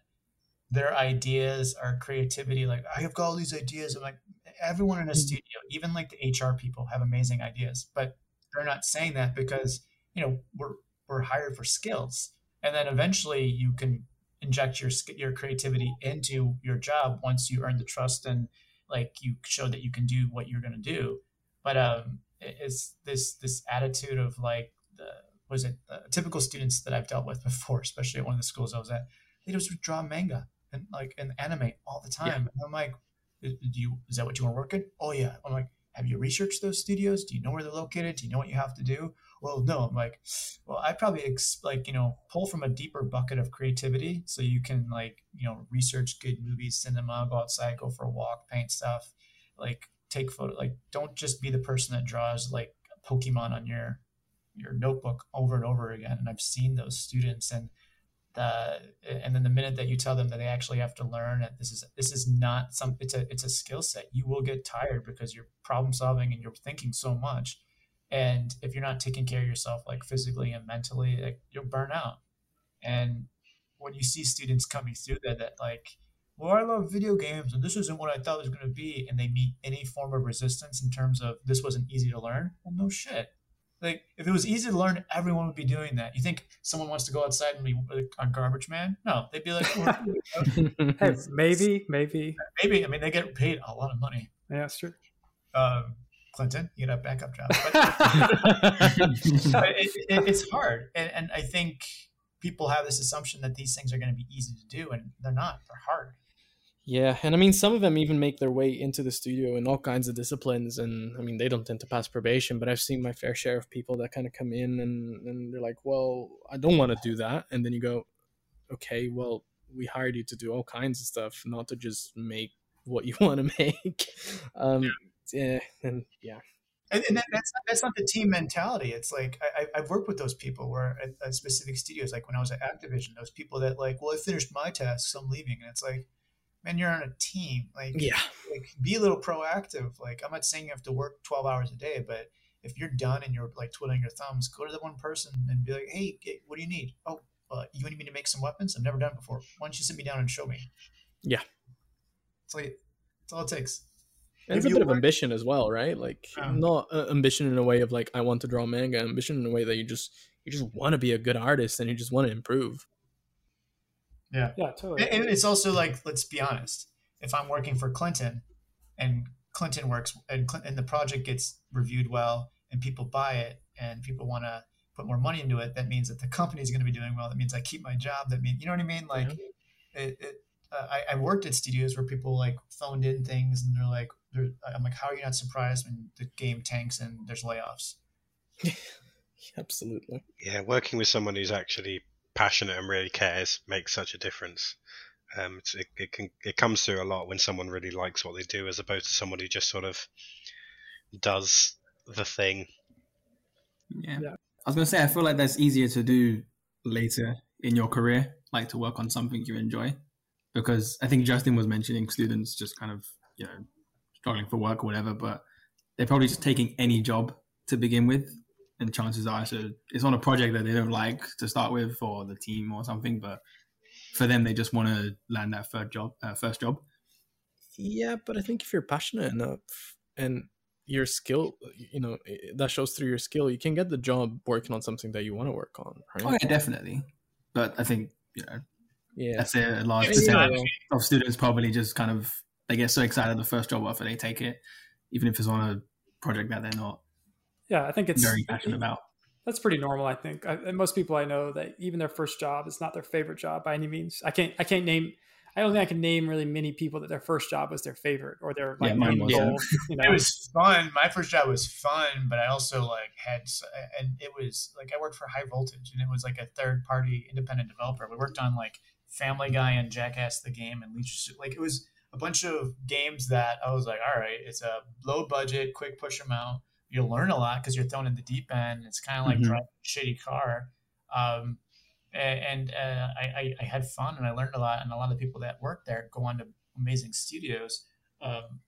their ideas are creativity like i have got all these ideas i'm like everyone in a mm-hmm. studio even like the hr people have amazing ideas but they're not saying that because you know we're we're hired for skills and then eventually you can inject your your creativity into your job once you earn the trust and like you show that you can do what you're going to do. But um it's this this attitude of like the was it the typical students that I've dealt with before especially at one of the schools I was at they just draw manga and like and anime all the time. Yeah. and I'm like do you is that what you want to work in? Oh yeah. I'm like have you researched those studios? Do you know where they're located? Do you know what you have to do well no i'm like well i probably ex- like you know pull from a deeper bucket of creativity so you can like you know research good movies cinema go outside go for a walk paint stuff. Like take photo like don't just be the person that draws like pokemon on your your notebook over and over again. And i've seen those students and the and then the minute that you tell them that they actually have to learn that this is this is not some it's a it's a skill set you will get tired because you're problem solving and you're thinking so much and if you're not taking care of yourself like physically and mentally like you'll burn out. And when you see students coming through that that like well i love video games and this isn't what i thought it was going to be and they meet any form of resistance in terms of this wasn't easy to learn well no shit. Like if it was easy to learn everyone would be doing that. You think someone wants to go outside and be a garbage man? No. They'd be like hey, maybe maybe. Maybe. I mean they get paid a lot of money. Yeah that's true. Um, Clinton, you get a backup job. But, but it, it, it's hard, and, and I think people have this assumption that these things are going to be easy to do, and they're not. They're hard. Yeah, and I mean, some of them even make their way into the studio in all kinds of disciplines, and I mean, they don't tend to pass probation. But I've seen my fair share of people that kind of come in and and they're like, "Well, I don't want to do that," and then you go, "Okay, well, we hired you to do all kinds of stuff, not to just make what you want to make." Um, yeah yeah, and yeah. And, and that, that's not, that's not the team mentality. It's like I, I've worked with those people where at, at, specific studios, like when I was at Activision, those people that like, well, I finished my tasks, I'm leaving, and it's like, man, you're on a team. Like, yeah, like be a little proactive. Like, I'm not saying you have to work 12 hours a day, but if you're done and you're like twiddling your thumbs, go to the one person and be like, hey, what do you need? Oh, uh, you need me to make some weapons? I've never done it before. Why don't you sit me down and show me? Yeah, it's like that's all it takes it's a bit of ambition as well, right? Like um, not uh, ambition in a way of like I want to draw manga, ambition in a way that you just you just want to be a good artist and you just want to improve. Yeah, yeah, totally. And it's also like let's be honest. If I'm working for Clinton, and Clinton works, and, and the project gets reviewed well, and people buy it, and people want to put more money into it, that means that the company is going to be doing well. That means I keep my job. That means you know what I mean? Like, yeah. it, it uh, I, I worked at studios where people like phoned in things and they're like, I'm like, how are you not surprised when the game tanks and there's layoffs? Absolutely. Yeah, working with someone who's actually passionate and really cares makes such a difference. Um, it, it can it comes through a lot when someone really likes what they do, as opposed to someone who just sort of does the thing. Yeah. yeah. I was gonna say I feel like that's easier to do later in your career, like to work on something you enjoy, because I think Justin was mentioning students just kind of you know struggling for work or whatever, but they're probably just taking any job to begin with. And chances are so it's on a project that they don't like to start with or the team or something, but for them, they just want to land that first job, uh, first job. Yeah, but I think if you're passionate enough and your skill, you know, that shows through your skill, you can get the job working on something that you want to work on, right? Oh, yeah, definitely. But I think, you know, yeah, that's a large percentage of students probably just kind of they get so excited the first job offer they take it, even if it's on a project that they're not. Yeah, I think it's very passionate about. That's pretty normal, I think. I, most people I know that even their first job is not their favorite job by any means. I can't. I can't name. I don't think I can name really many people that their first job was their favorite or their like yeah, main goal. You know? It was fun. My first job was fun, but I also like had and it was like I worked for High Voltage, and it was like a third party independent developer. We worked on like Family Guy and Jackass the game and Leisure Like it was a bunch of games that I was like, all right, it's a low budget, quick push them out. You'll learn a lot because you're thrown in the deep end. It's kind of like mm-hmm. driving a shitty car. Um, and uh, I, I had fun and I learned a lot. And a lot of people that work there go on to amazing studios. Um,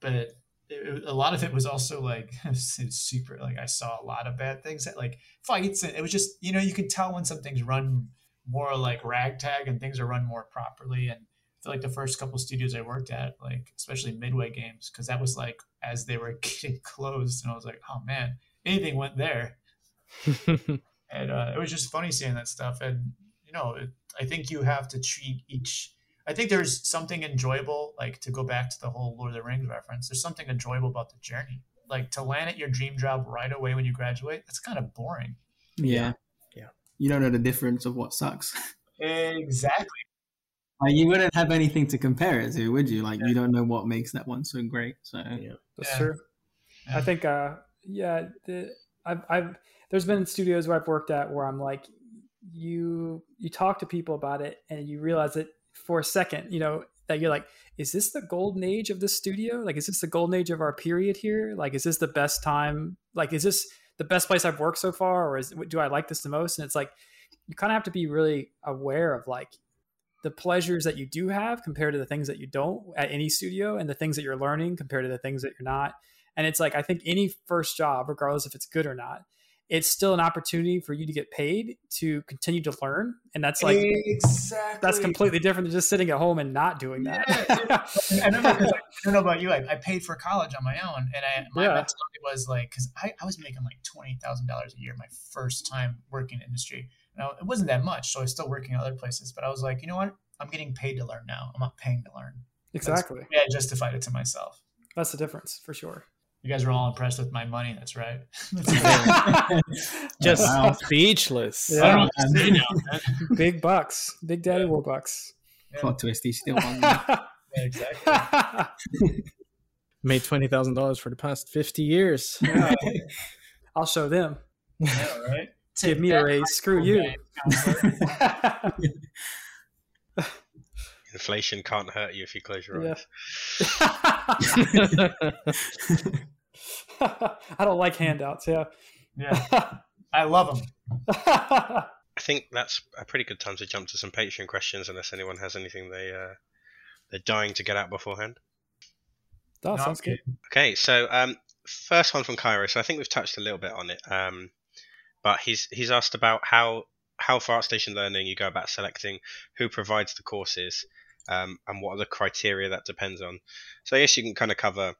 but it, it, a lot of it was also like super. Like I saw a lot of bad things that like fights, and it was just you know you can tell when some things run more like ragtag and things are run more properly. And I feel like the first couple studios I worked at, like especially Midway Games, because that was like as they were getting closed, and I was like, oh man, anything went there. and uh, it was just funny seeing that stuff. And you know, it, I think you have to treat each. I think there's something enjoyable, like to go back to the whole Lord of the Rings reference. There's something enjoyable about the journey. Like to land at your dream job right away when you graduate, that's kind of boring. Yeah, yeah. You don't know the difference of what sucks. Exactly. Like you wouldn't have anything to compare it to, would you? Like yeah. you don't know what makes that one so great. So yeah, that's yeah. true. I think, uh, yeah, the, I've, I've there's been studios where I've worked at where I'm like, you you talk to people about it and you realize that for a second, you know, that you're like, is this the golden age of the studio? Like, is this the golden age of our period here? Like, is this the best time? Like, is this the best place I've worked so far, or is do I like this the most? And it's like you kind of have to be really aware of like the pleasures that you do have compared to the things that you don't at any studio, and the things that you're learning compared to the things that you're not. And it's like I think any first job, regardless if it's good or not, it's still an opportunity for you to get paid to continue to learn and that's like exactly that's completely different than just sitting at home and not doing that yeah. I, know, I don't know about you I, I, paid for college on my own and I my yeah. mentality was like because I, I was making like $20000 a year my first time working in industry now it wasn't that much so i was still working at other places but i was like you know what i'm getting paid to learn now i'm not paying to learn exactly yeah i justified it to myself that's the difference for sure you guys were all impressed with my money. That's right. Just wow. speechless. Yeah. Big bucks. Big Daddy yeah. Warbucks. Yeah. Plot twist. He's still on. yeah, exactly. Made twenty thousand dollars for the past fifty years. Yeah. I'll show them. Yeah, right. Give me a raise. Screw you. Inflation can't hurt you if you close your eyes. I don't like handouts. Yeah. Yeah. I love them. I think that's a pretty good time to jump to some Patreon questions, unless anyone has anything they uh, they're dying to get out beforehand. That no, sounds good. Okay, so um, first one from Cairo. So I think we've touched a little bit on it, um, but he's he's asked about how how for ArtStation Learning you go about selecting who provides the courses um, and what are the criteria that depends on. So I guess you can kind of cover.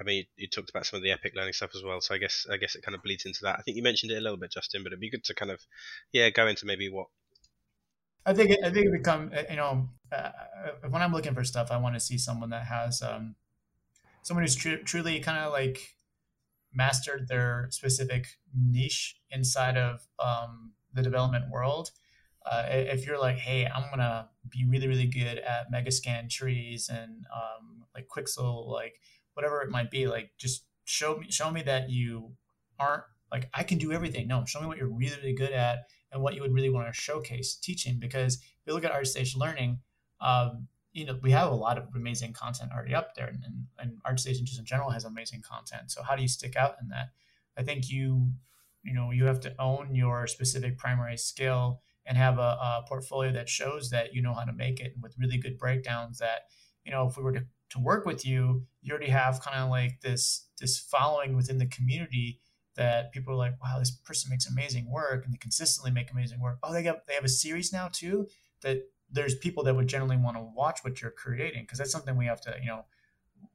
I mean, you talked about some of the epic learning stuff as well, so I guess I guess it kind of bleeds into that. I think you mentioned it a little bit, Justin, but it'd be good to kind of, yeah, go into maybe what. I think I think it become uh, you know uh, when I'm looking for stuff, I want to see someone that has um, someone who's tr- truly kind of like mastered their specific niche inside of um, the development world. Uh, if you're like, hey, I'm gonna be really, really good at Megascan trees and um, like Quixel, like whatever it might be, like just show me, show me that you aren't like I can do everything. No, show me what you're really, really good at and what you would really want to showcase teaching. Because if you look at ArtStation Learning, um, you know we have a lot of amazing content already up there, and, and ArtStation just in general has amazing content. So how do you stick out in that? I think you you know you have to own your specific primary skill and have a, a, portfolio that shows that you know how to make it and with really good breakdowns that you know if we were to, to work with you you already have kind of like this this following within the community that people are like wow this person makes amazing work and they consistently make amazing work oh they got they have a series now too that there's people that would generally want to watch what you're creating because that's something we have to you know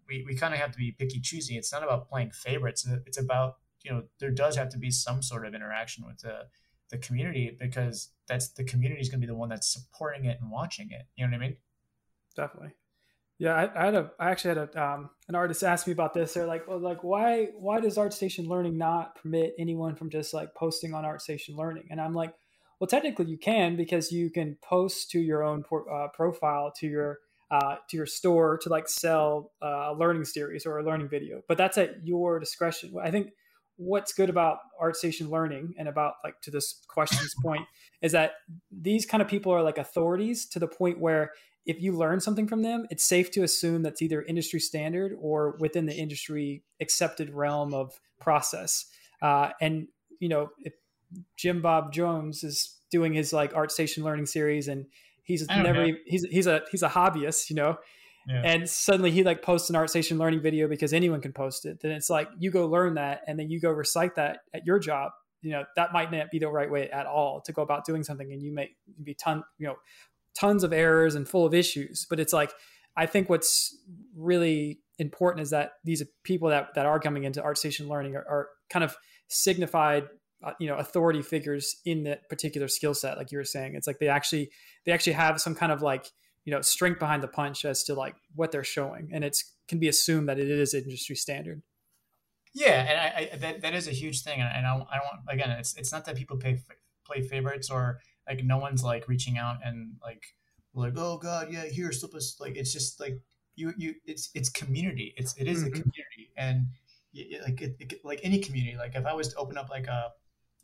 we, we kind of have to be picky choosy it's not about playing favorites it's about you know there does have to be some sort of interaction with the the community because that's the community is going to be the one that's supporting it and watching it. You know what I mean? Definitely. Yeah, I, I had a, I actually had a, um, an artist ask me about this. They're like, well, like, why, why does ArtStation Learning not permit anyone from just like posting on ArtStation Learning? And I'm like, well, technically you can because you can post to your own por- uh, profile to your, uh, to your store to like sell uh, a learning series or a learning video, but that's at your discretion. I think what's good about ArtStation Learning and about like to this question's point is that these kind of people are like authorities to the point where if you learn something from them, it's safe to assume that's either industry standard or within the industry accepted realm of process. Uh, and you know, if Jim Bob Jones is doing his like ArtStation learning series, and he's oh, never he's he's a he's a hobbyist, you know. Yeah. And suddenly he like posts an ArtStation learning video because anyone can post it. Then it's like you go learn that, and then you go recite that at your job. You know that might not be the right way at all to go about doing something, and you may be ton you know tons of errors and full of issues. But it's like I think what's really important is that these people that that are coming into ArtStation learning are, are kind of signified you know authority figures in that particular skill set like you were saying. It's like they actually they actually have some kind of like you know strength behind the punch as to like what they're showing and it's can be assumed that it is industry standard. Yeah and i, I that, that is a huge thing and I, don't I don't again it's it's not that people pay play favorites or like no one's like reaching out and like like oh god yeah here slip us like it's just like you you it's it's community. It's it is mm-hmm. a community and like it, it, like any community. Like if i was to open up like a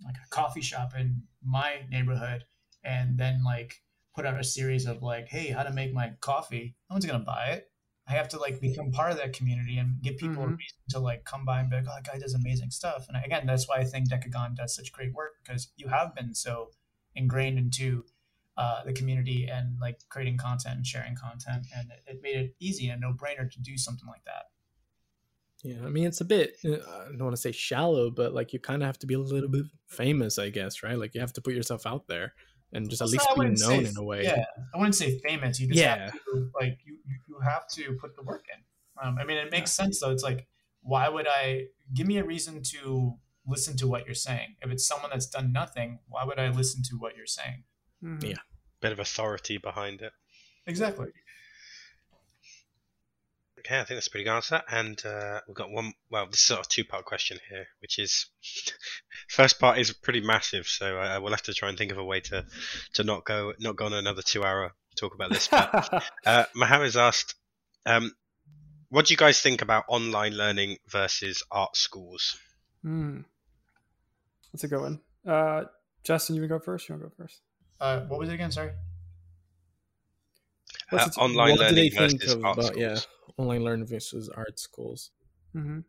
like a coffee shop in my neighborhood and then like put out a series of like hey how to make my coffee. No one's gonna buy it. I have to like become part of that community and give people mm-hmm. a reason to like come by and be like oh that guy does amazing stuff. And again that's why i think Dekogon does such great work because you have been so ingrained into uh, the community and like creating content and sharing content and it, it made it easy and no brainer to do something like that yeah, I mean it's a bit uh, I don't want to say shallow, but like you kind of have to be a little bit famous, I guess, right? Like you have to put yourself out there and just at least be known say, in a way. Yeah, I wouldn't say famous. You just yeah. have to like you you have to put the work in. Um, I mean, it makes yeah. sense though. It's like why would I give me a reason to listen to what you're saying? If it's someone that's done nothing, why would I listen to what you're saying? Mm-hmm. Yeah, bit of authority behind it. Exactly. Okay, I think that's a pretty good answer. And uh, we've got one. Well, this is sort of two part question here, which is first part is pretty massive, so uh, we'll have to try and think of a way to to not go not go on another two hour talk about this. But uh, Mohammed's asked, um, what do you guys think about online learning versus art schools? Hmm, that's a good one. Uh, Justin, you want to go first? You want to go first? Uh, what was it again? Sorry. Uh, online learning versus art about, schools. Yeah online learning versus art schools? Mm-hmm.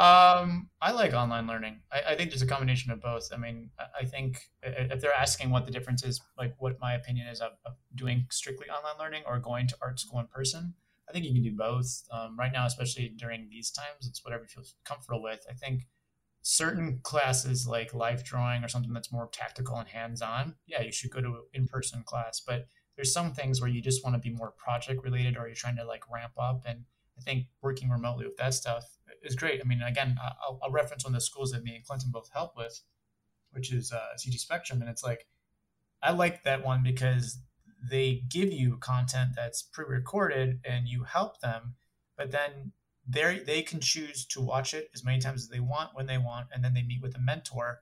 Um, I like online learning. I, I, think there's a combination of both. I mean, I think if they're asking what the difference is, like what my opinion is of, of doing strictly online learning or going to art school in person, I think you can do both. Um, right now, especially during these times, it's whatever you feel comfortable with. I think certain classes like life drawing or something that's more tactical and hands-on, yeah, you should go to an in-person class. But there's some things where you just want to be more project related or you're trying to like ramp up and i think working remotely with that stuff is great. I mean again i'll, I'll reference one of the schools that me and clinton both help with which is uh, cg spectrum and it's like i like that one because they give you content that's pre-recorded and you help them but then they they can choose to watch it as many times as they want when they want and then they meet with a mentor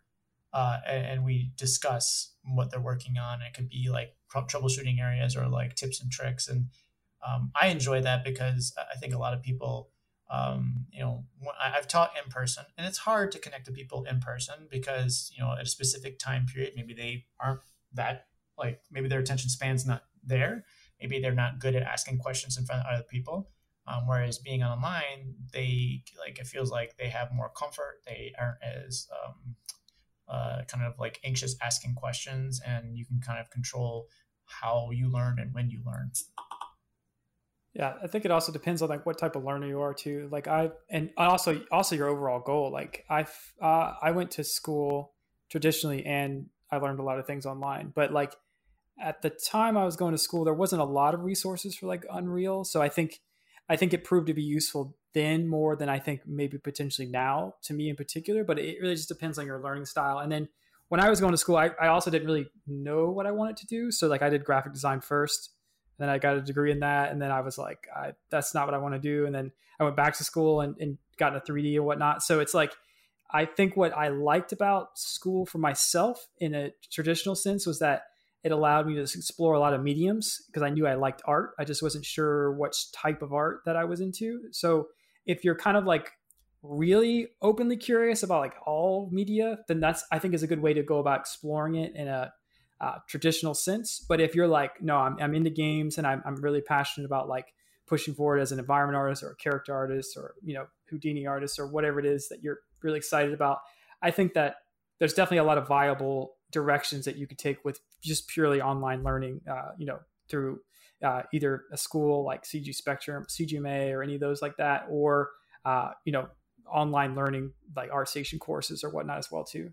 uh, and, and, we discuss what they're working on. It could be like troubleshooting areas or like tips and tricks. And um, I enjoy that because I think a lot of people, um, you know, I've taught in person, and it's hard to connect to people in person because you know at a specific time period, maybe they aren't that like maybe their attention span's not there. Maybe they're not good at asking questions in front of other people. Um, whereas being online, they like it feels like they have more comfort. They aren't as um, uh, kind of like anxious asking questions, and you can kind of control how you learn and when you learn. Yeah, I think it also depends on like what type of learner you are too. Like I and also also your overall goal. Like I uh, I went to school traditionally and I learned a lot of things online, but like at the time I was going to school, there wasn't a lot of resources for like Unreal. So I think I think it proved to be useful then more than I think maybe potentially now to me in particular. But it really just depends on your learning style. And then when I was going to school, I, I also didn't really know what I wanted to do. So like I did graphic design first, then I got a degree in that, and then I was like, I, that's not what I want to do. And then I went back to school and, and got into 3D and whatnot. So it's like I think what I liked about school for myself in a traditional sense was that it allowed me to explore a lot of mediums because I knew I liked art. I just wasn't sure which type of art that I was into. So if you're kind of like really openly curious about like all media, then that's I think is a good way to go about exploring it in a uh, traditional sense. But if you're like, no, I'm, I'm into games and I'm, I'm really passionate about like pushing forward as an environment artist or a character artist or you know Houdini artist or whatever it is that you're really excited about, I think that there's definitely a lot of viable directions that you could take with just purely online learning. Uh, you know, through uh, either a school like CG Spectrum, CGMA, or any of those like that, or uh, you know, online learning like ArtStation courses or whatnot as well too.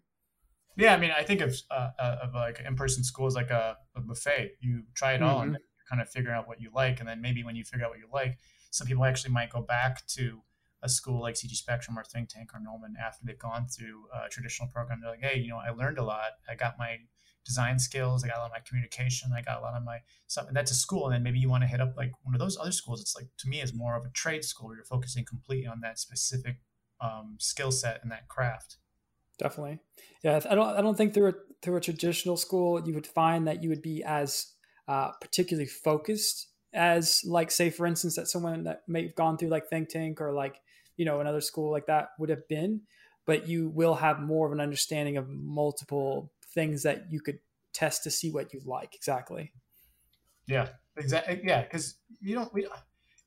Yeah, I mean, I think of uh, uh of like in-person schools like a, a buffet. You try it all mm-hmm. and kind of figure out what you like, and then maybe when you figure out what you like, some people actually might go back to a school like CG Spectrum or Think Tank or Gnomon after they've gone through a traditional program. They're like, hey, you know, I learned a lot. I got my design skills. I got a lot of my communication. I got a lot of my stuff. And that's a school. And then maybe you want to hit up like one of those other schools. It's like, to me, it's more of a trade school where you're focusing completely on that specific um, skill set and that craft. Definitely. Yeah. I don't, I don't think through a, through a traditional school, you would find that you would be as uh, particularly focused as like, say, for instance, that someone that may have gone through like Think Tank or like, you know, another school like that would have been, but you will have more of an understanding of multiple things that you could test to see what you like exactly. Yeah, exactly. Yeah, because you don't. We,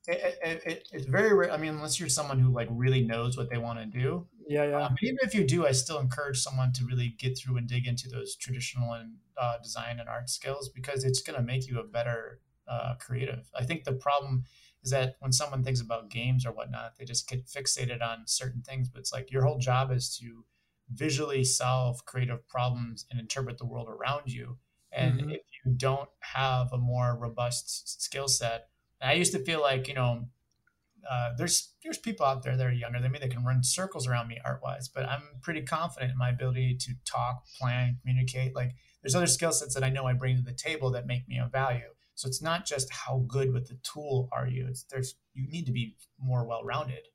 it, it, it, it's very rare. I mean, unless you're someone who like really knows what they want to do. Yeah, yeah. Um, even if you do, I still encourage someone to really get through and dig into those traditional and uh, design and art skills because it's going to make you a better uh, creative. I think the problem is that when someone thinks about games or whatnot, they just get fixated on certain things. But it's like your whole job is to visually solve creative problems and interpret the world around you. And mm-hmm. if you don't have a more robust skill set, I used to feel like, you know, uh, there's there's people out there that are younger than me that can run circles around me art wise, but I'm pretty confident in my ability to talk, plan, communicate. Like there's other skill sets that I know I bring to the table that make me of value. So it's not just how good with the tool are you. It's there's you need to be more well rounded.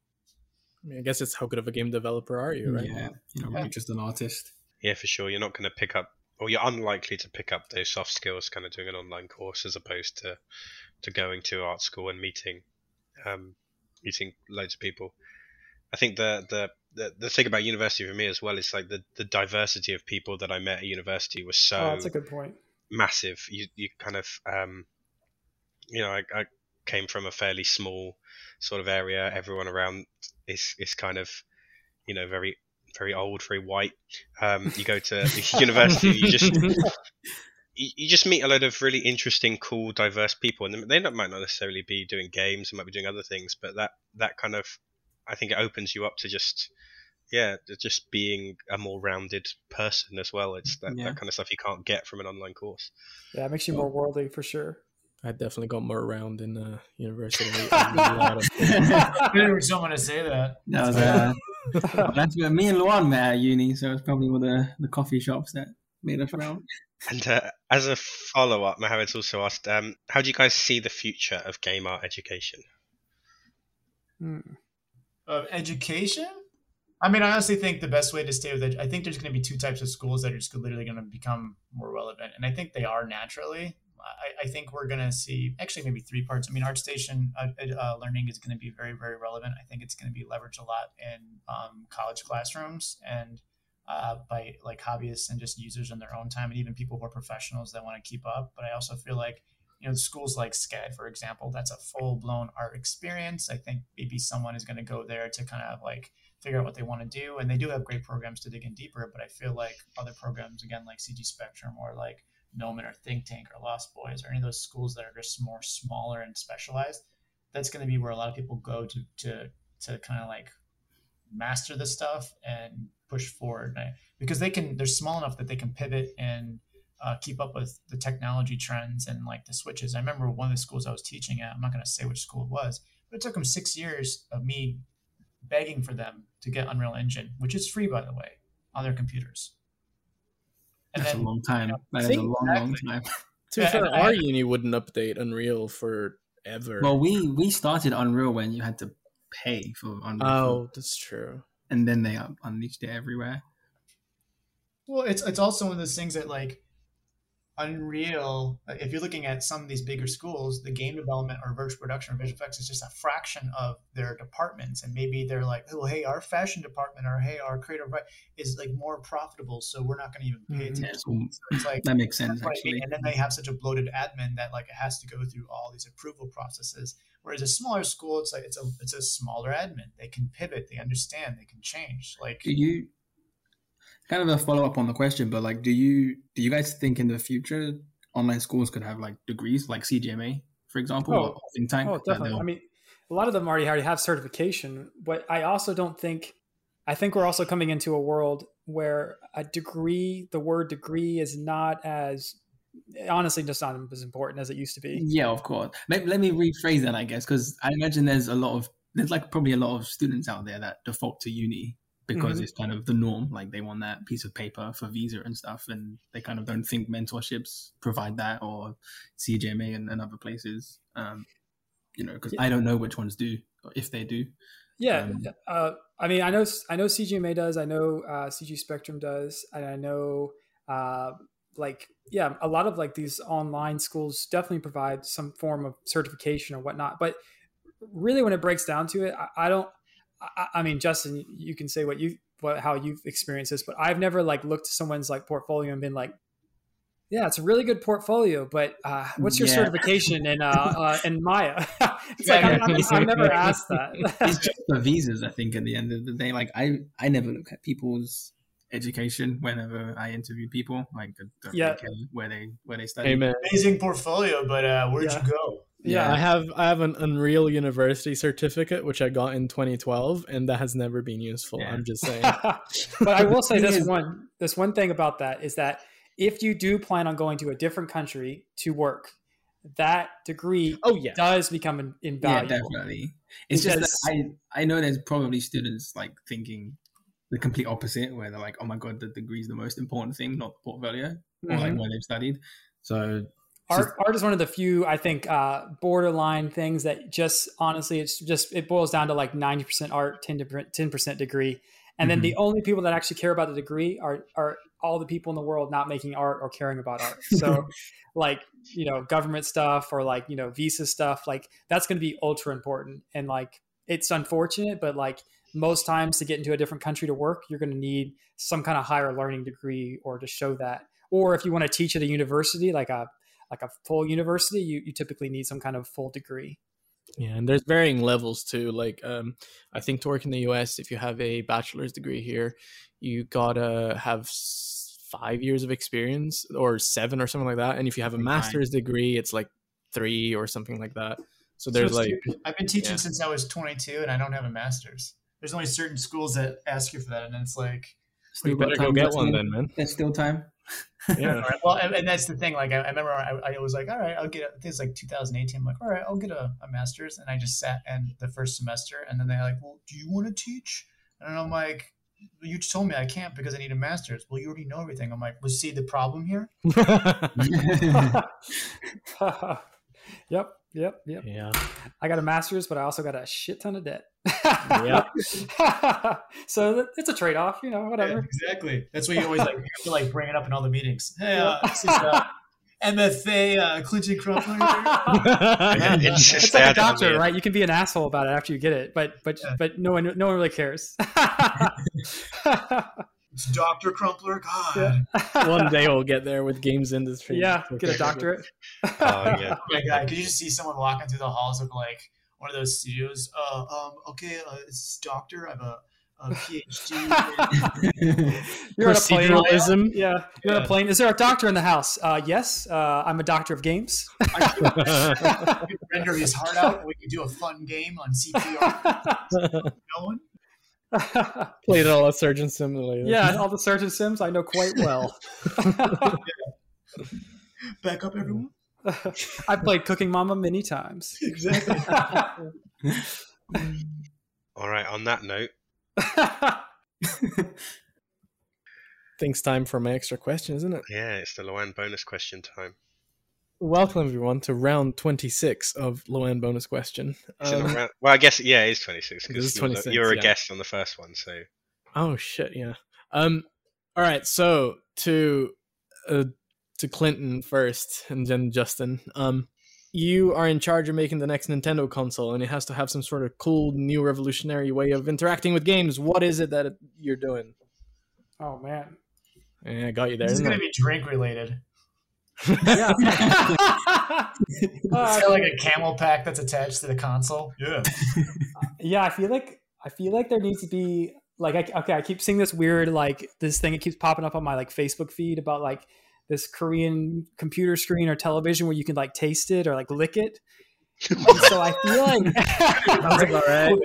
I mean, I guess it's how good of a game developer are you, right? Yeah, you know, yeah. just an artist. Yeah, for sure. You're not going to pick up, or you're unlikely to pick up those soft skills kind of doing an online course as opposed to to going to art school and meeting um, meeting loads of people. I think the, the the the thing about university for me as well is like the the diversity of people that I met at university was so. Oh, that's a good point. Massive. You you kind of um, you know, I, I came from a fairly small sort of area. Everyone around is is kind of you know very very old, very white. Um, you go to university, you just you, just meet a lot of really interesting, cool, diverse people, and they might not necessarily be doing games, they might be doing other things, but that that kind of I think it opens you up to just yeah, just being a more rounded person as well. It's that, yeah. that kind of stuff you can't get from an online course. Yeah, it makes you more worldly for sure. I definitely got more around in uh, university. Never someone to say that. That was uh, that's where me and Luan met at uni, so it's probably one of the, the coffee shops that made us around. And uh, as a follow up, Mohammed's also asked, um, how do you guys see the future of game art education? Hmm. Of education? I mean, I honestly think the best way to stay with it, I think there's going to be two types of schools that are just literally going to become more relevant. And I think they are naturally. I, I think we're going to see actually maybe three parts. I mean, ArtStation uh, uh, learning is going to be very, very relevant. I think it's going to be leveraged a lot in um, college classrooms and uh, by like hobbyists and just users in their own time, and even people who are professionals that want to keep up. But I also feel like you know schools like SCAD, for example, that's a full blown art experience. I think maybe someone is going to go there to kind of like figure out what they want to do, and they do have great programs to dig in deeper. But I feel like other programs, again, like CG Spectrum or like Gnomon or Think Tank or Lost Boys or any of those schools that are just more smaller and specialized, that's going to be where a lot of people go to to to kind of like master the stuff and push forward because they can they're small enough that they can pivot and uh, keep up with the technology trends and like the switches. I remember one of the schools I was teaching at. I'm not going to say which school it was, but it took them six years of me begging for them to get Unreal Engine, which is free by the way, on their computers. And That's then, a long time. You know, that is a long, exactly. long time. to yeah, fair, our uni wouldn't update Unreal for ever. Well, we we started Unreal when you had to pay for Unreal. Oh, that's true. And then they unleashed it everywhere. Well, it's it's also one of those things that like Unreal, if you're looking at some of these bigger schools, the game development or virtual production or visual effects is just a fraction of their departments. And maybe they're like, oh, hey, our fashion department or hey, our creative is like more profitable. So we're not going to even pay mm-hmm. attention. So it's like, that makes sense. Actually. I mean. And then they have such a bloated admin that like it has to go through all these approval processes. Whereas a smaller school, it's like, it's a, it's a smaller admin. They can pivot, they understand, they can change. Like, you, kind of a follow up on the question, but like, do you do you guys think in the future online schools could have like degrees like CGMA, for example, Oh. or think tank? Oh, definitely. I mean, a lot of them already already have certification, but I also don't think. I think we're also coming into a world where a degree, the word degree, is not as honestly just not as important as it used to be. Yeah, of course. Let, let me rephrase that, I guess, because I imagine there's a lot of there's like probably a lot of students out there that default to uni because Mhm. it's kind of the norm. Like they want that piece of paper for visa and stuff, and they kind of don't think mentorships provide that or CGMA and, and other places. Um, you know, because I don't know which ones do, or if they do. Yeah, Um, uh, I mean, I know I know CGMA does, I know uh, CG Spectrum does, and I know uh, like yeah, a lot of like these online schools definitely provide some form of certification or whatnot. But really, when it breaks down to it, I, I don't. I, I mean, Justin, you can say what you what how you've experienced this, but I've never like looked at someone's like portfolio and been like. Yeah, it's a really good portfolio, but uh, what's your Yeah. certification in uh, uh, in Maya? it's Yeah, like I'm, yeah. I'm, I've never asked that. It's just the visas, I think. At the end of the day, like I, I never look at people's education whenever I interview people. Like, don't Yeah. really care where they where they study. Amen. Amazing portfolio, but uh, where'd Yeah. you go? Yeah. I have I have an Unreal University certificate which I got in 2012, and that has never been useful. Yeah. I'm just saying. but I will say this one this one thing about that is that if you do plan on going to a different country to work, that degree oh yeah, does become in- Yeah, definitely. It's just that I I know there's probably students like thinking the complete opposite, where they're like, "Oh my god, the degree is the most important thing, not the portfolio, or like Mhm. where they've studied." So art, art is one of the few I think uh, borderline things that just honestly it's just it boils down to like ninety percent art, ten percent degree, and then the only people that actually care about the degree are are all the people in the world not making art or caring about art. So like you know government stuff or like you know visa stuff like that's going to be ultra important. And like it's unfortunate but like most times to get into a different country to work you're going to need some kind of higher learning degree or to show that. Or if you want to teach at a university like a like a full university you, you typically need some kind of full degree Yeah, and there's varying levels too. Like, um, I think to work in the US, if you have a bachelor's degree here, you gotta have five years of experience or seven or something like that. And if you have a Nine. master's degree, it's like three or something like that. So there's it's like, I've been teaching Yeah. since I was 22, and I don't have a master's. There's only certain schools that ask you for that, and it's like, you better go get one then, man. There's still time. Yeah. well, and, and that's the thing. Like, I, I remember I, I was like, all right, I'll get. A, I think it's like 2018. I'm like, all right, I'll get a, a master's, and I just sat and the first semester, and then they're like, well, do you want to teach? And I'm like, you just told me I can't because I need a master's. Well, you already know everything. I'm like, well, see the problem here? yep yep yep yeah. i got a master's but i also got a shit ton of debt Yep. so it's a trade-off you know Yeah, whatever exactly. That's why you always like you have to like bring it up in all the meetings. Hey, uh, this is uh, MFA uh, Clinton Crumpler. It's just it's like a doctor, right? You can be an asshole about it after you get it, but but Yeah. but no one no one really cares. It's Doctor Crumpler. God. Yeah. One day we'll get there with games industry. yeah, get a doctorate. Oh yeah. Oh my god! Could you just see someone walking through the halls of like one of those studios? Uh, um, okay, uh, it's Doctor. I have a, a PhD. You're on a plane. Yeah, you're on a plane. Is there a doctor in the house? Uh, yes, uh, I'm a doctor of games. I could render his heart out. and We can do a fun game on CPR. No one. Played all at Surgeon Simulator. yeah, all the surgeon sims I know quite well. Back up, everyone. I played Cooking Mama many times. Exactly. All right. On that note, Think's time for my extra question, isn't it? yeah, it's the Luan bonus question time. Welcome everyone to round 26 of Luan bonus question. Is it not Um, round- well, I guess yeah, it is 26 It is because 26, you were a yeah. guest on the first one, so Oh shit, yeah. Um all right, so to uh, to Clinton first and then Justin. Um you are in charge of making the next Nintendo console and it has to have some sort of cool new revolutionary way of interacting with games. What is it that it- you're doing? oh man. Yeah, I got you there. This is gonna I? be drink related. Yeah. It's got like a CamelBak that's attached to the console. Yeah. yeah, I feel like I feel like there needs to be like I, okay i keep seeing this weird like this thing it keeps popping up on my like facebook feed about like this korean computer screen or television where you can like taste it or like lick it and so i feel like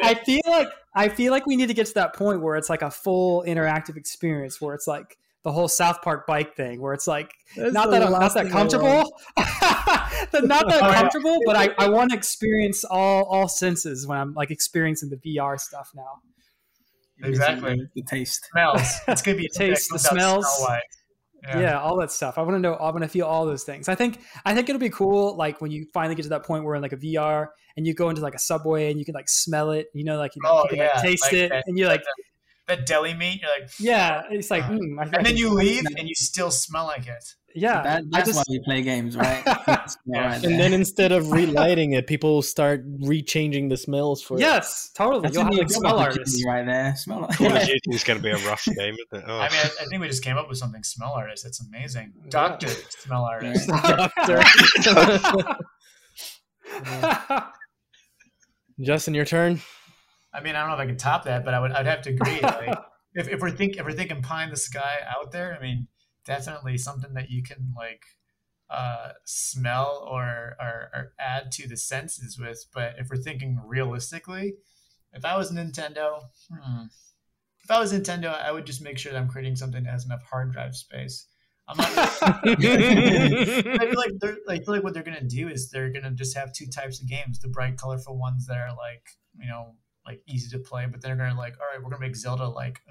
i feel like i feel like we need to get to that point where it's like a full interactive experience where it's like the whole South Park bike thing, where it's like That's not that I'm not that comfortable, not that oh, comfortable, but I, I want to experience all all senses when I'm like experiencing the VR stuff now. Exactly. The taste. Smells. It's gonna be taste, the smells. Yeah. yeah. all that stuff. I want to know. I want to feel all those things. I think. I think it'll be cool. Like when you finally get to that point where in like a VR and you go into like a subway and you can like smell it. You know, like you, know, oh, you can yeah. like, taste like it, that, and you're like. That deli meat, you're like, yeah, it's like, mm, and then you leave and you still smell like it yeah, that, that's just, why we play games, right? right and then instead of relighting it, people start rechanging the smells for yes, it. totally. You'll have like smell artists right there. Smell artist. Call of Duty is going to be a rough game, isn't it? Oh. I mean, I, I, think we just came up with something. Smell artist. It's amazing. Doctor yeah. smell artist. Doctor. Justin, your turn. I mean, I don't know if I can top that, but I would. I'd have to agree. Like, if, if we're think if we're thinking pie in the sky out there, I mean definitely something that you can like uh, smell or, or, or add to the senses with. But if we're thinking realistically, if I was Nintendo, hmm, if I was Nintendo, I would just make sure that I'm creating something that has enough hard drive space. I'm not. I feel like they're I feel like what they're gonna do is they're gonna just have two types of games: the bright, colorful ones that are like you know like easy to play, but they're gonna like, all right, we're gonna make Zelda like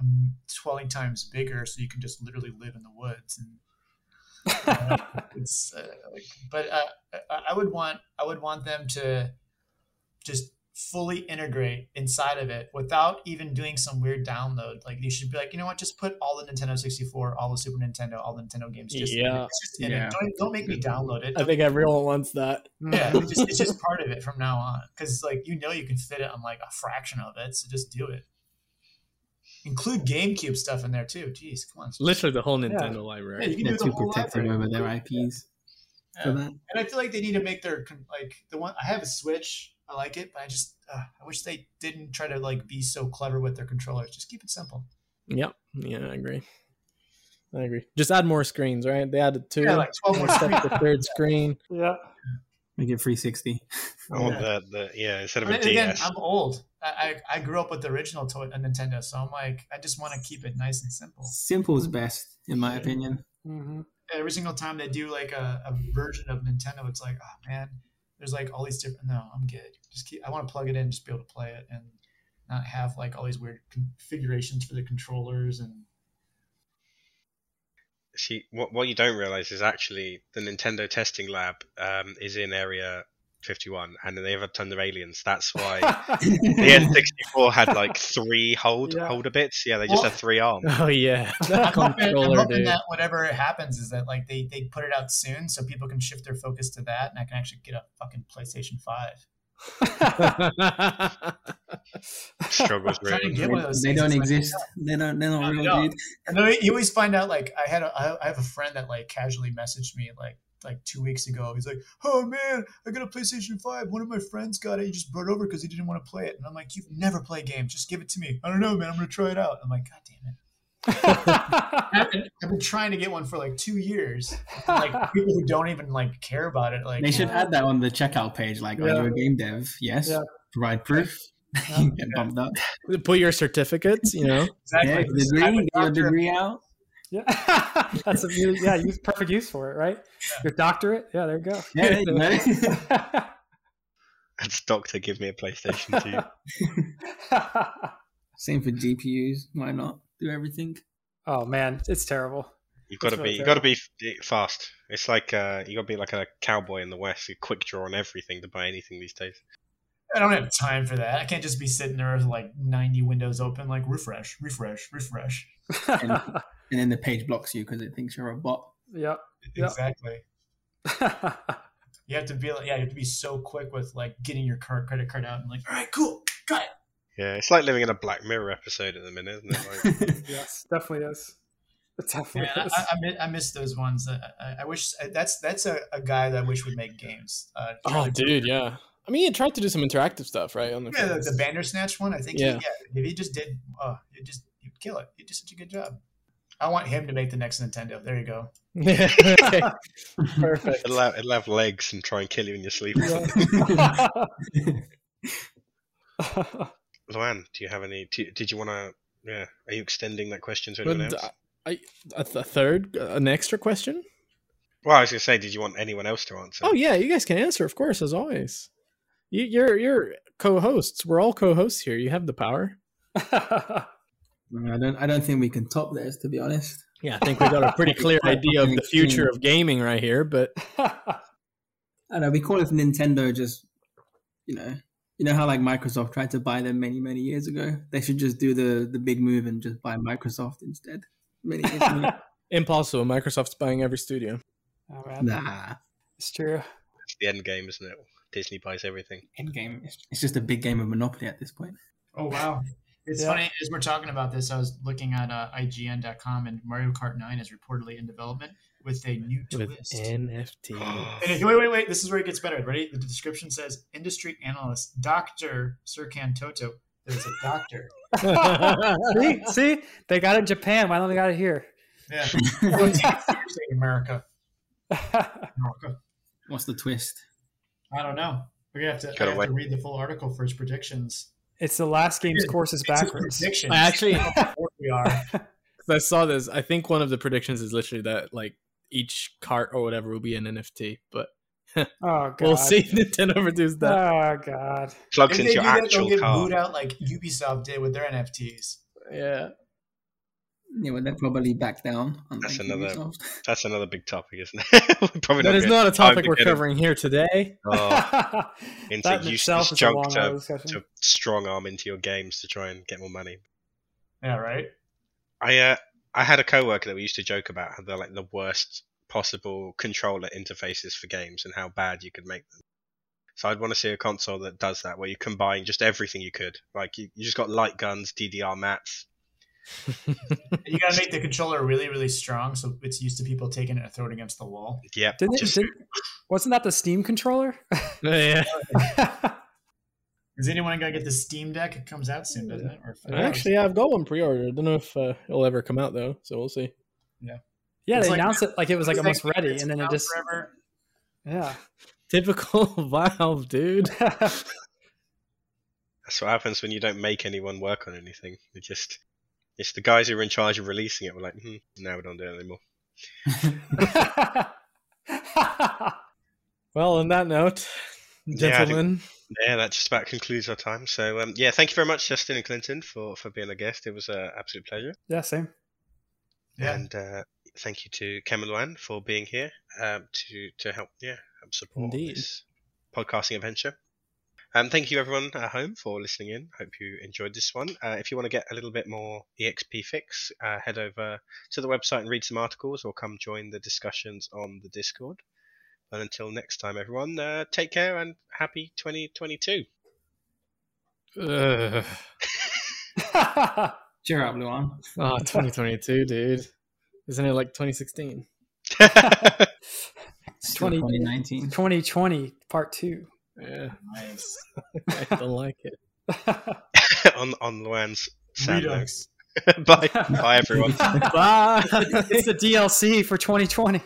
twenty times bigger, so you can just literally live in the woods. And uh, it's uh, like, but uh, I would want I would want them to just fully integrate inside of it without even doing some weird download. Like you should be like, you know what, just put all the Nintendo 64, all the Super Nintendo, all the Nintendo games just yeah. Just yeah. Don't, don't, make me download it. I think everyone wants that. Yeah, it's just, it's just part of it from now on. Because like you know you can fit it on like a fraction of it, so just do it. Include GameCube stuff in there too. Jeez, come on. Literally the whole Nintendo yeah. library. Yeah, you can They're do the too protective over their IPs. Yeah. And I feel like they need to make their like the one I have a Switch I like it, but I just uh, I wish they didn't try to like be so clever with their controllers. Just keep it simple. Yep. Yeah, I agree. I agree. Just add more screens, right? They added two. Yeah, like twelve more. Step the third screen. Yeah. Make it 360. Oh, yeah. The, the, yeah, instead of a again, DS. I'm old. I, I, I grew up with the original toy, a Nintendo, so I'm like, I just want to keep it nice and simple. Simple is best, in my opinion. Mm-hmm. Every single time they do like a, a version of Nintendo, it's like, oh man, there's like all these different. No, I'm good. Just keep. I want to plug it in, just be able to play it, and not have like all these weird configurations for the controllers and. See, what what you don't realize is actually the Nintendo testing lab um, is in area 51 and they have a ton of aliens. That's why the N64 had like three hold yeah. holder bits. Yeah, they just well, had three arms. Oh yeah, that controller, I'm hoping that whatever happens is that like they they put it out soon so people can shift their focus to that and I can actually get a fucking PlayStation 5. Struggles really. They don't exist. They don't. They don't really. And then you always find out. Like I had, a, I have a friend that like casually messaged me like like two weeks ago. He's like, "Oh man, I got a PlayStation Five. One of my friends got it. He just brought it over because he didn't want to play it." And I'm like, "You've never played games. Just give it to me." I don't know, man. I'm gonna try it out. I'm like, "God damn it." I've, been, I've, been, trying to get one for like two years. Like people who don't even like care about it. Like they should add that on the checkout page. Like, yeah. are you a game dev? Yes. Yeah. Provide proof. Yeah. get bumped up. Put your certificates. You know. Exactly. Yeah, degree. Get your degree out. Yeah, that's a really, yeah, use perfect use for it, right? Yeah. Your doctorate, yeah, there you go. Yeah, you That's doctor. Give me a PlayStation Two. Same for GPUs. Why not do everything? Oh man, it's terrible. You've got to be, you got to be fast. It's like uh, you got to be like a cowboy in the West. You quick draw on everything to buy anything these days. I don't have time for that. I can't just be sitting there with like 90 windows open, like refresh, refresh, refresh. And, and then the page blocks you because it thinks you're a bot. Yep. Exactly. you have to be like, yeah, you have to be so quick with like getting your card, credit card out and like, all right, cool, got it. Yeah, it's like living in a Black Mirror episode at the minute, isn't it? Like... yes, definitely is. It definitely yeah, is. I, I, miss, I, miss, those ones. I, I wish that's that's a, a, guy that I wish would make games. Uh, oh, dude, yeah. I mean, he tried to do some interactive stuff, right? On the yeah, the, the Bandersnatch one. I think. Yeah. He, yeah. If he just did, uh, it just kill it. He did such a good job. I want him to make the next Nintendo. There you go. okay. Perfect. It'll have, it'll have legs and try and kill you in your sleep. Luan, do you have any? Do, did you want to? Yeah, are you extending that question to anyone But, else? uh, I, a, th- a third, an extra question? Well, I was going to say, did you want anyone else to answer? Oh yeah, you guys can answer, of course, as always. You, you're you're co-hosts. We're all co-hosts here. You have the power. I don't. I don't think we can top this, to be honest. Yeah, I think we've got a pretty clear idea of the future of gaming right here. But I don't know we call it Nintendo. Just you know, you know how like Microsoft tried to buy them many many years ago. They should just do the the big move and just buy Microsoft instead. Many years ago. impossible. Microsoft's buying every studio. Oh, nah, It's true. It's the end game, isn't it? Disney buys everything. end game. It's just a big game of Monopoly at this point. Oh wow. It's Yeah. funny as we're talking about this. I was looking at uh, IGN.com and Mario Kart 9 is reportedly in development with a new With twist. NFT. And wait, wait, wait! This is where it gets better. Ready? The description says industry analyst Doctor Serkan Toto. There's a doctor. see, see, they got it in Japan. Why don't they got it here? Yeah. Don't take it seriously, America. America. What's the twist? I don't know. We're gonna have to, I have to read the full article for his predictions. It's the last game's courses It's his backwards. predictions. I actually- What we are. I saw this. I think one of the predictions is literally that like each cart or whatever will be an NFT. But Oh god. we'll see if Nintendo ever that. Oh god. Plugs If into they your do that, they'll actual get car. booed out like Ubisoft did with their NFTs. Yeah. Yeah, well, they're probably back down. On That's another- Ubisoft. That's another big topic, isn't it? We Probably That don't is get not a topic to we're get in- covering here today. Oh, into that in useless itself is junk to, to strong arm into your games to try and get more money. Yeah, right. I uh, I had a coworker that we used to joke about how they're like the worst possible controller interfaces for games and how bad you could make them. So I'd want to see a console that does that, where you combine just everything you could. Like you, you just got light guns, DDR mats. You gotta make the controller really, really strong so it's used to people taking it and throwing it against the wall. Yeah. Didn't it, just- didn't, wasn't that the Steam controller? yeah. Is anyone gonna get the Steam Deck? It comes out soon, doesn't it? Or Actually, I've got one pre-ordered. I don't know if uh, it'll ever come out though, so we'll see. yeah, It's they like- announced it like it was like almost like- ready, and then it just forever. yeah. Typical Valve, dude. That's what happens when you don't make anyone work on anything. It just it's the guys who are in charge of releasing it. We're like, hmm, now we don't do it anymore. Well, on that note, Yeah, think- gentlemen, Yeah, that just about concludes our time. So um, yeah, thank you very much, Justin and Clinton, for for being a guest. It was an absolute pleasure. yeah, same. Yeah. And uh, thank you to Kem and Luan for being here um, to to help yeah help support Indeed. this podcasting adventure. Um, thank you everyone at home for listening in. Hope you enjoyed this one. Uh, if you want to get a little bit more EXP fix, uh, head over to the website and read some articles, or come join the discussions on the Discord. And until next time, everyone, uh, take care and happy 2022. Ugh. Cheer up, Luan. oh, 2022, dude. Isn't it like 2016? 20, 2019. 2020, part two. Yeah, Nice. I don't like it. on on Luan's sad bye, bye everyone. Bye. it's the DLC for 2020.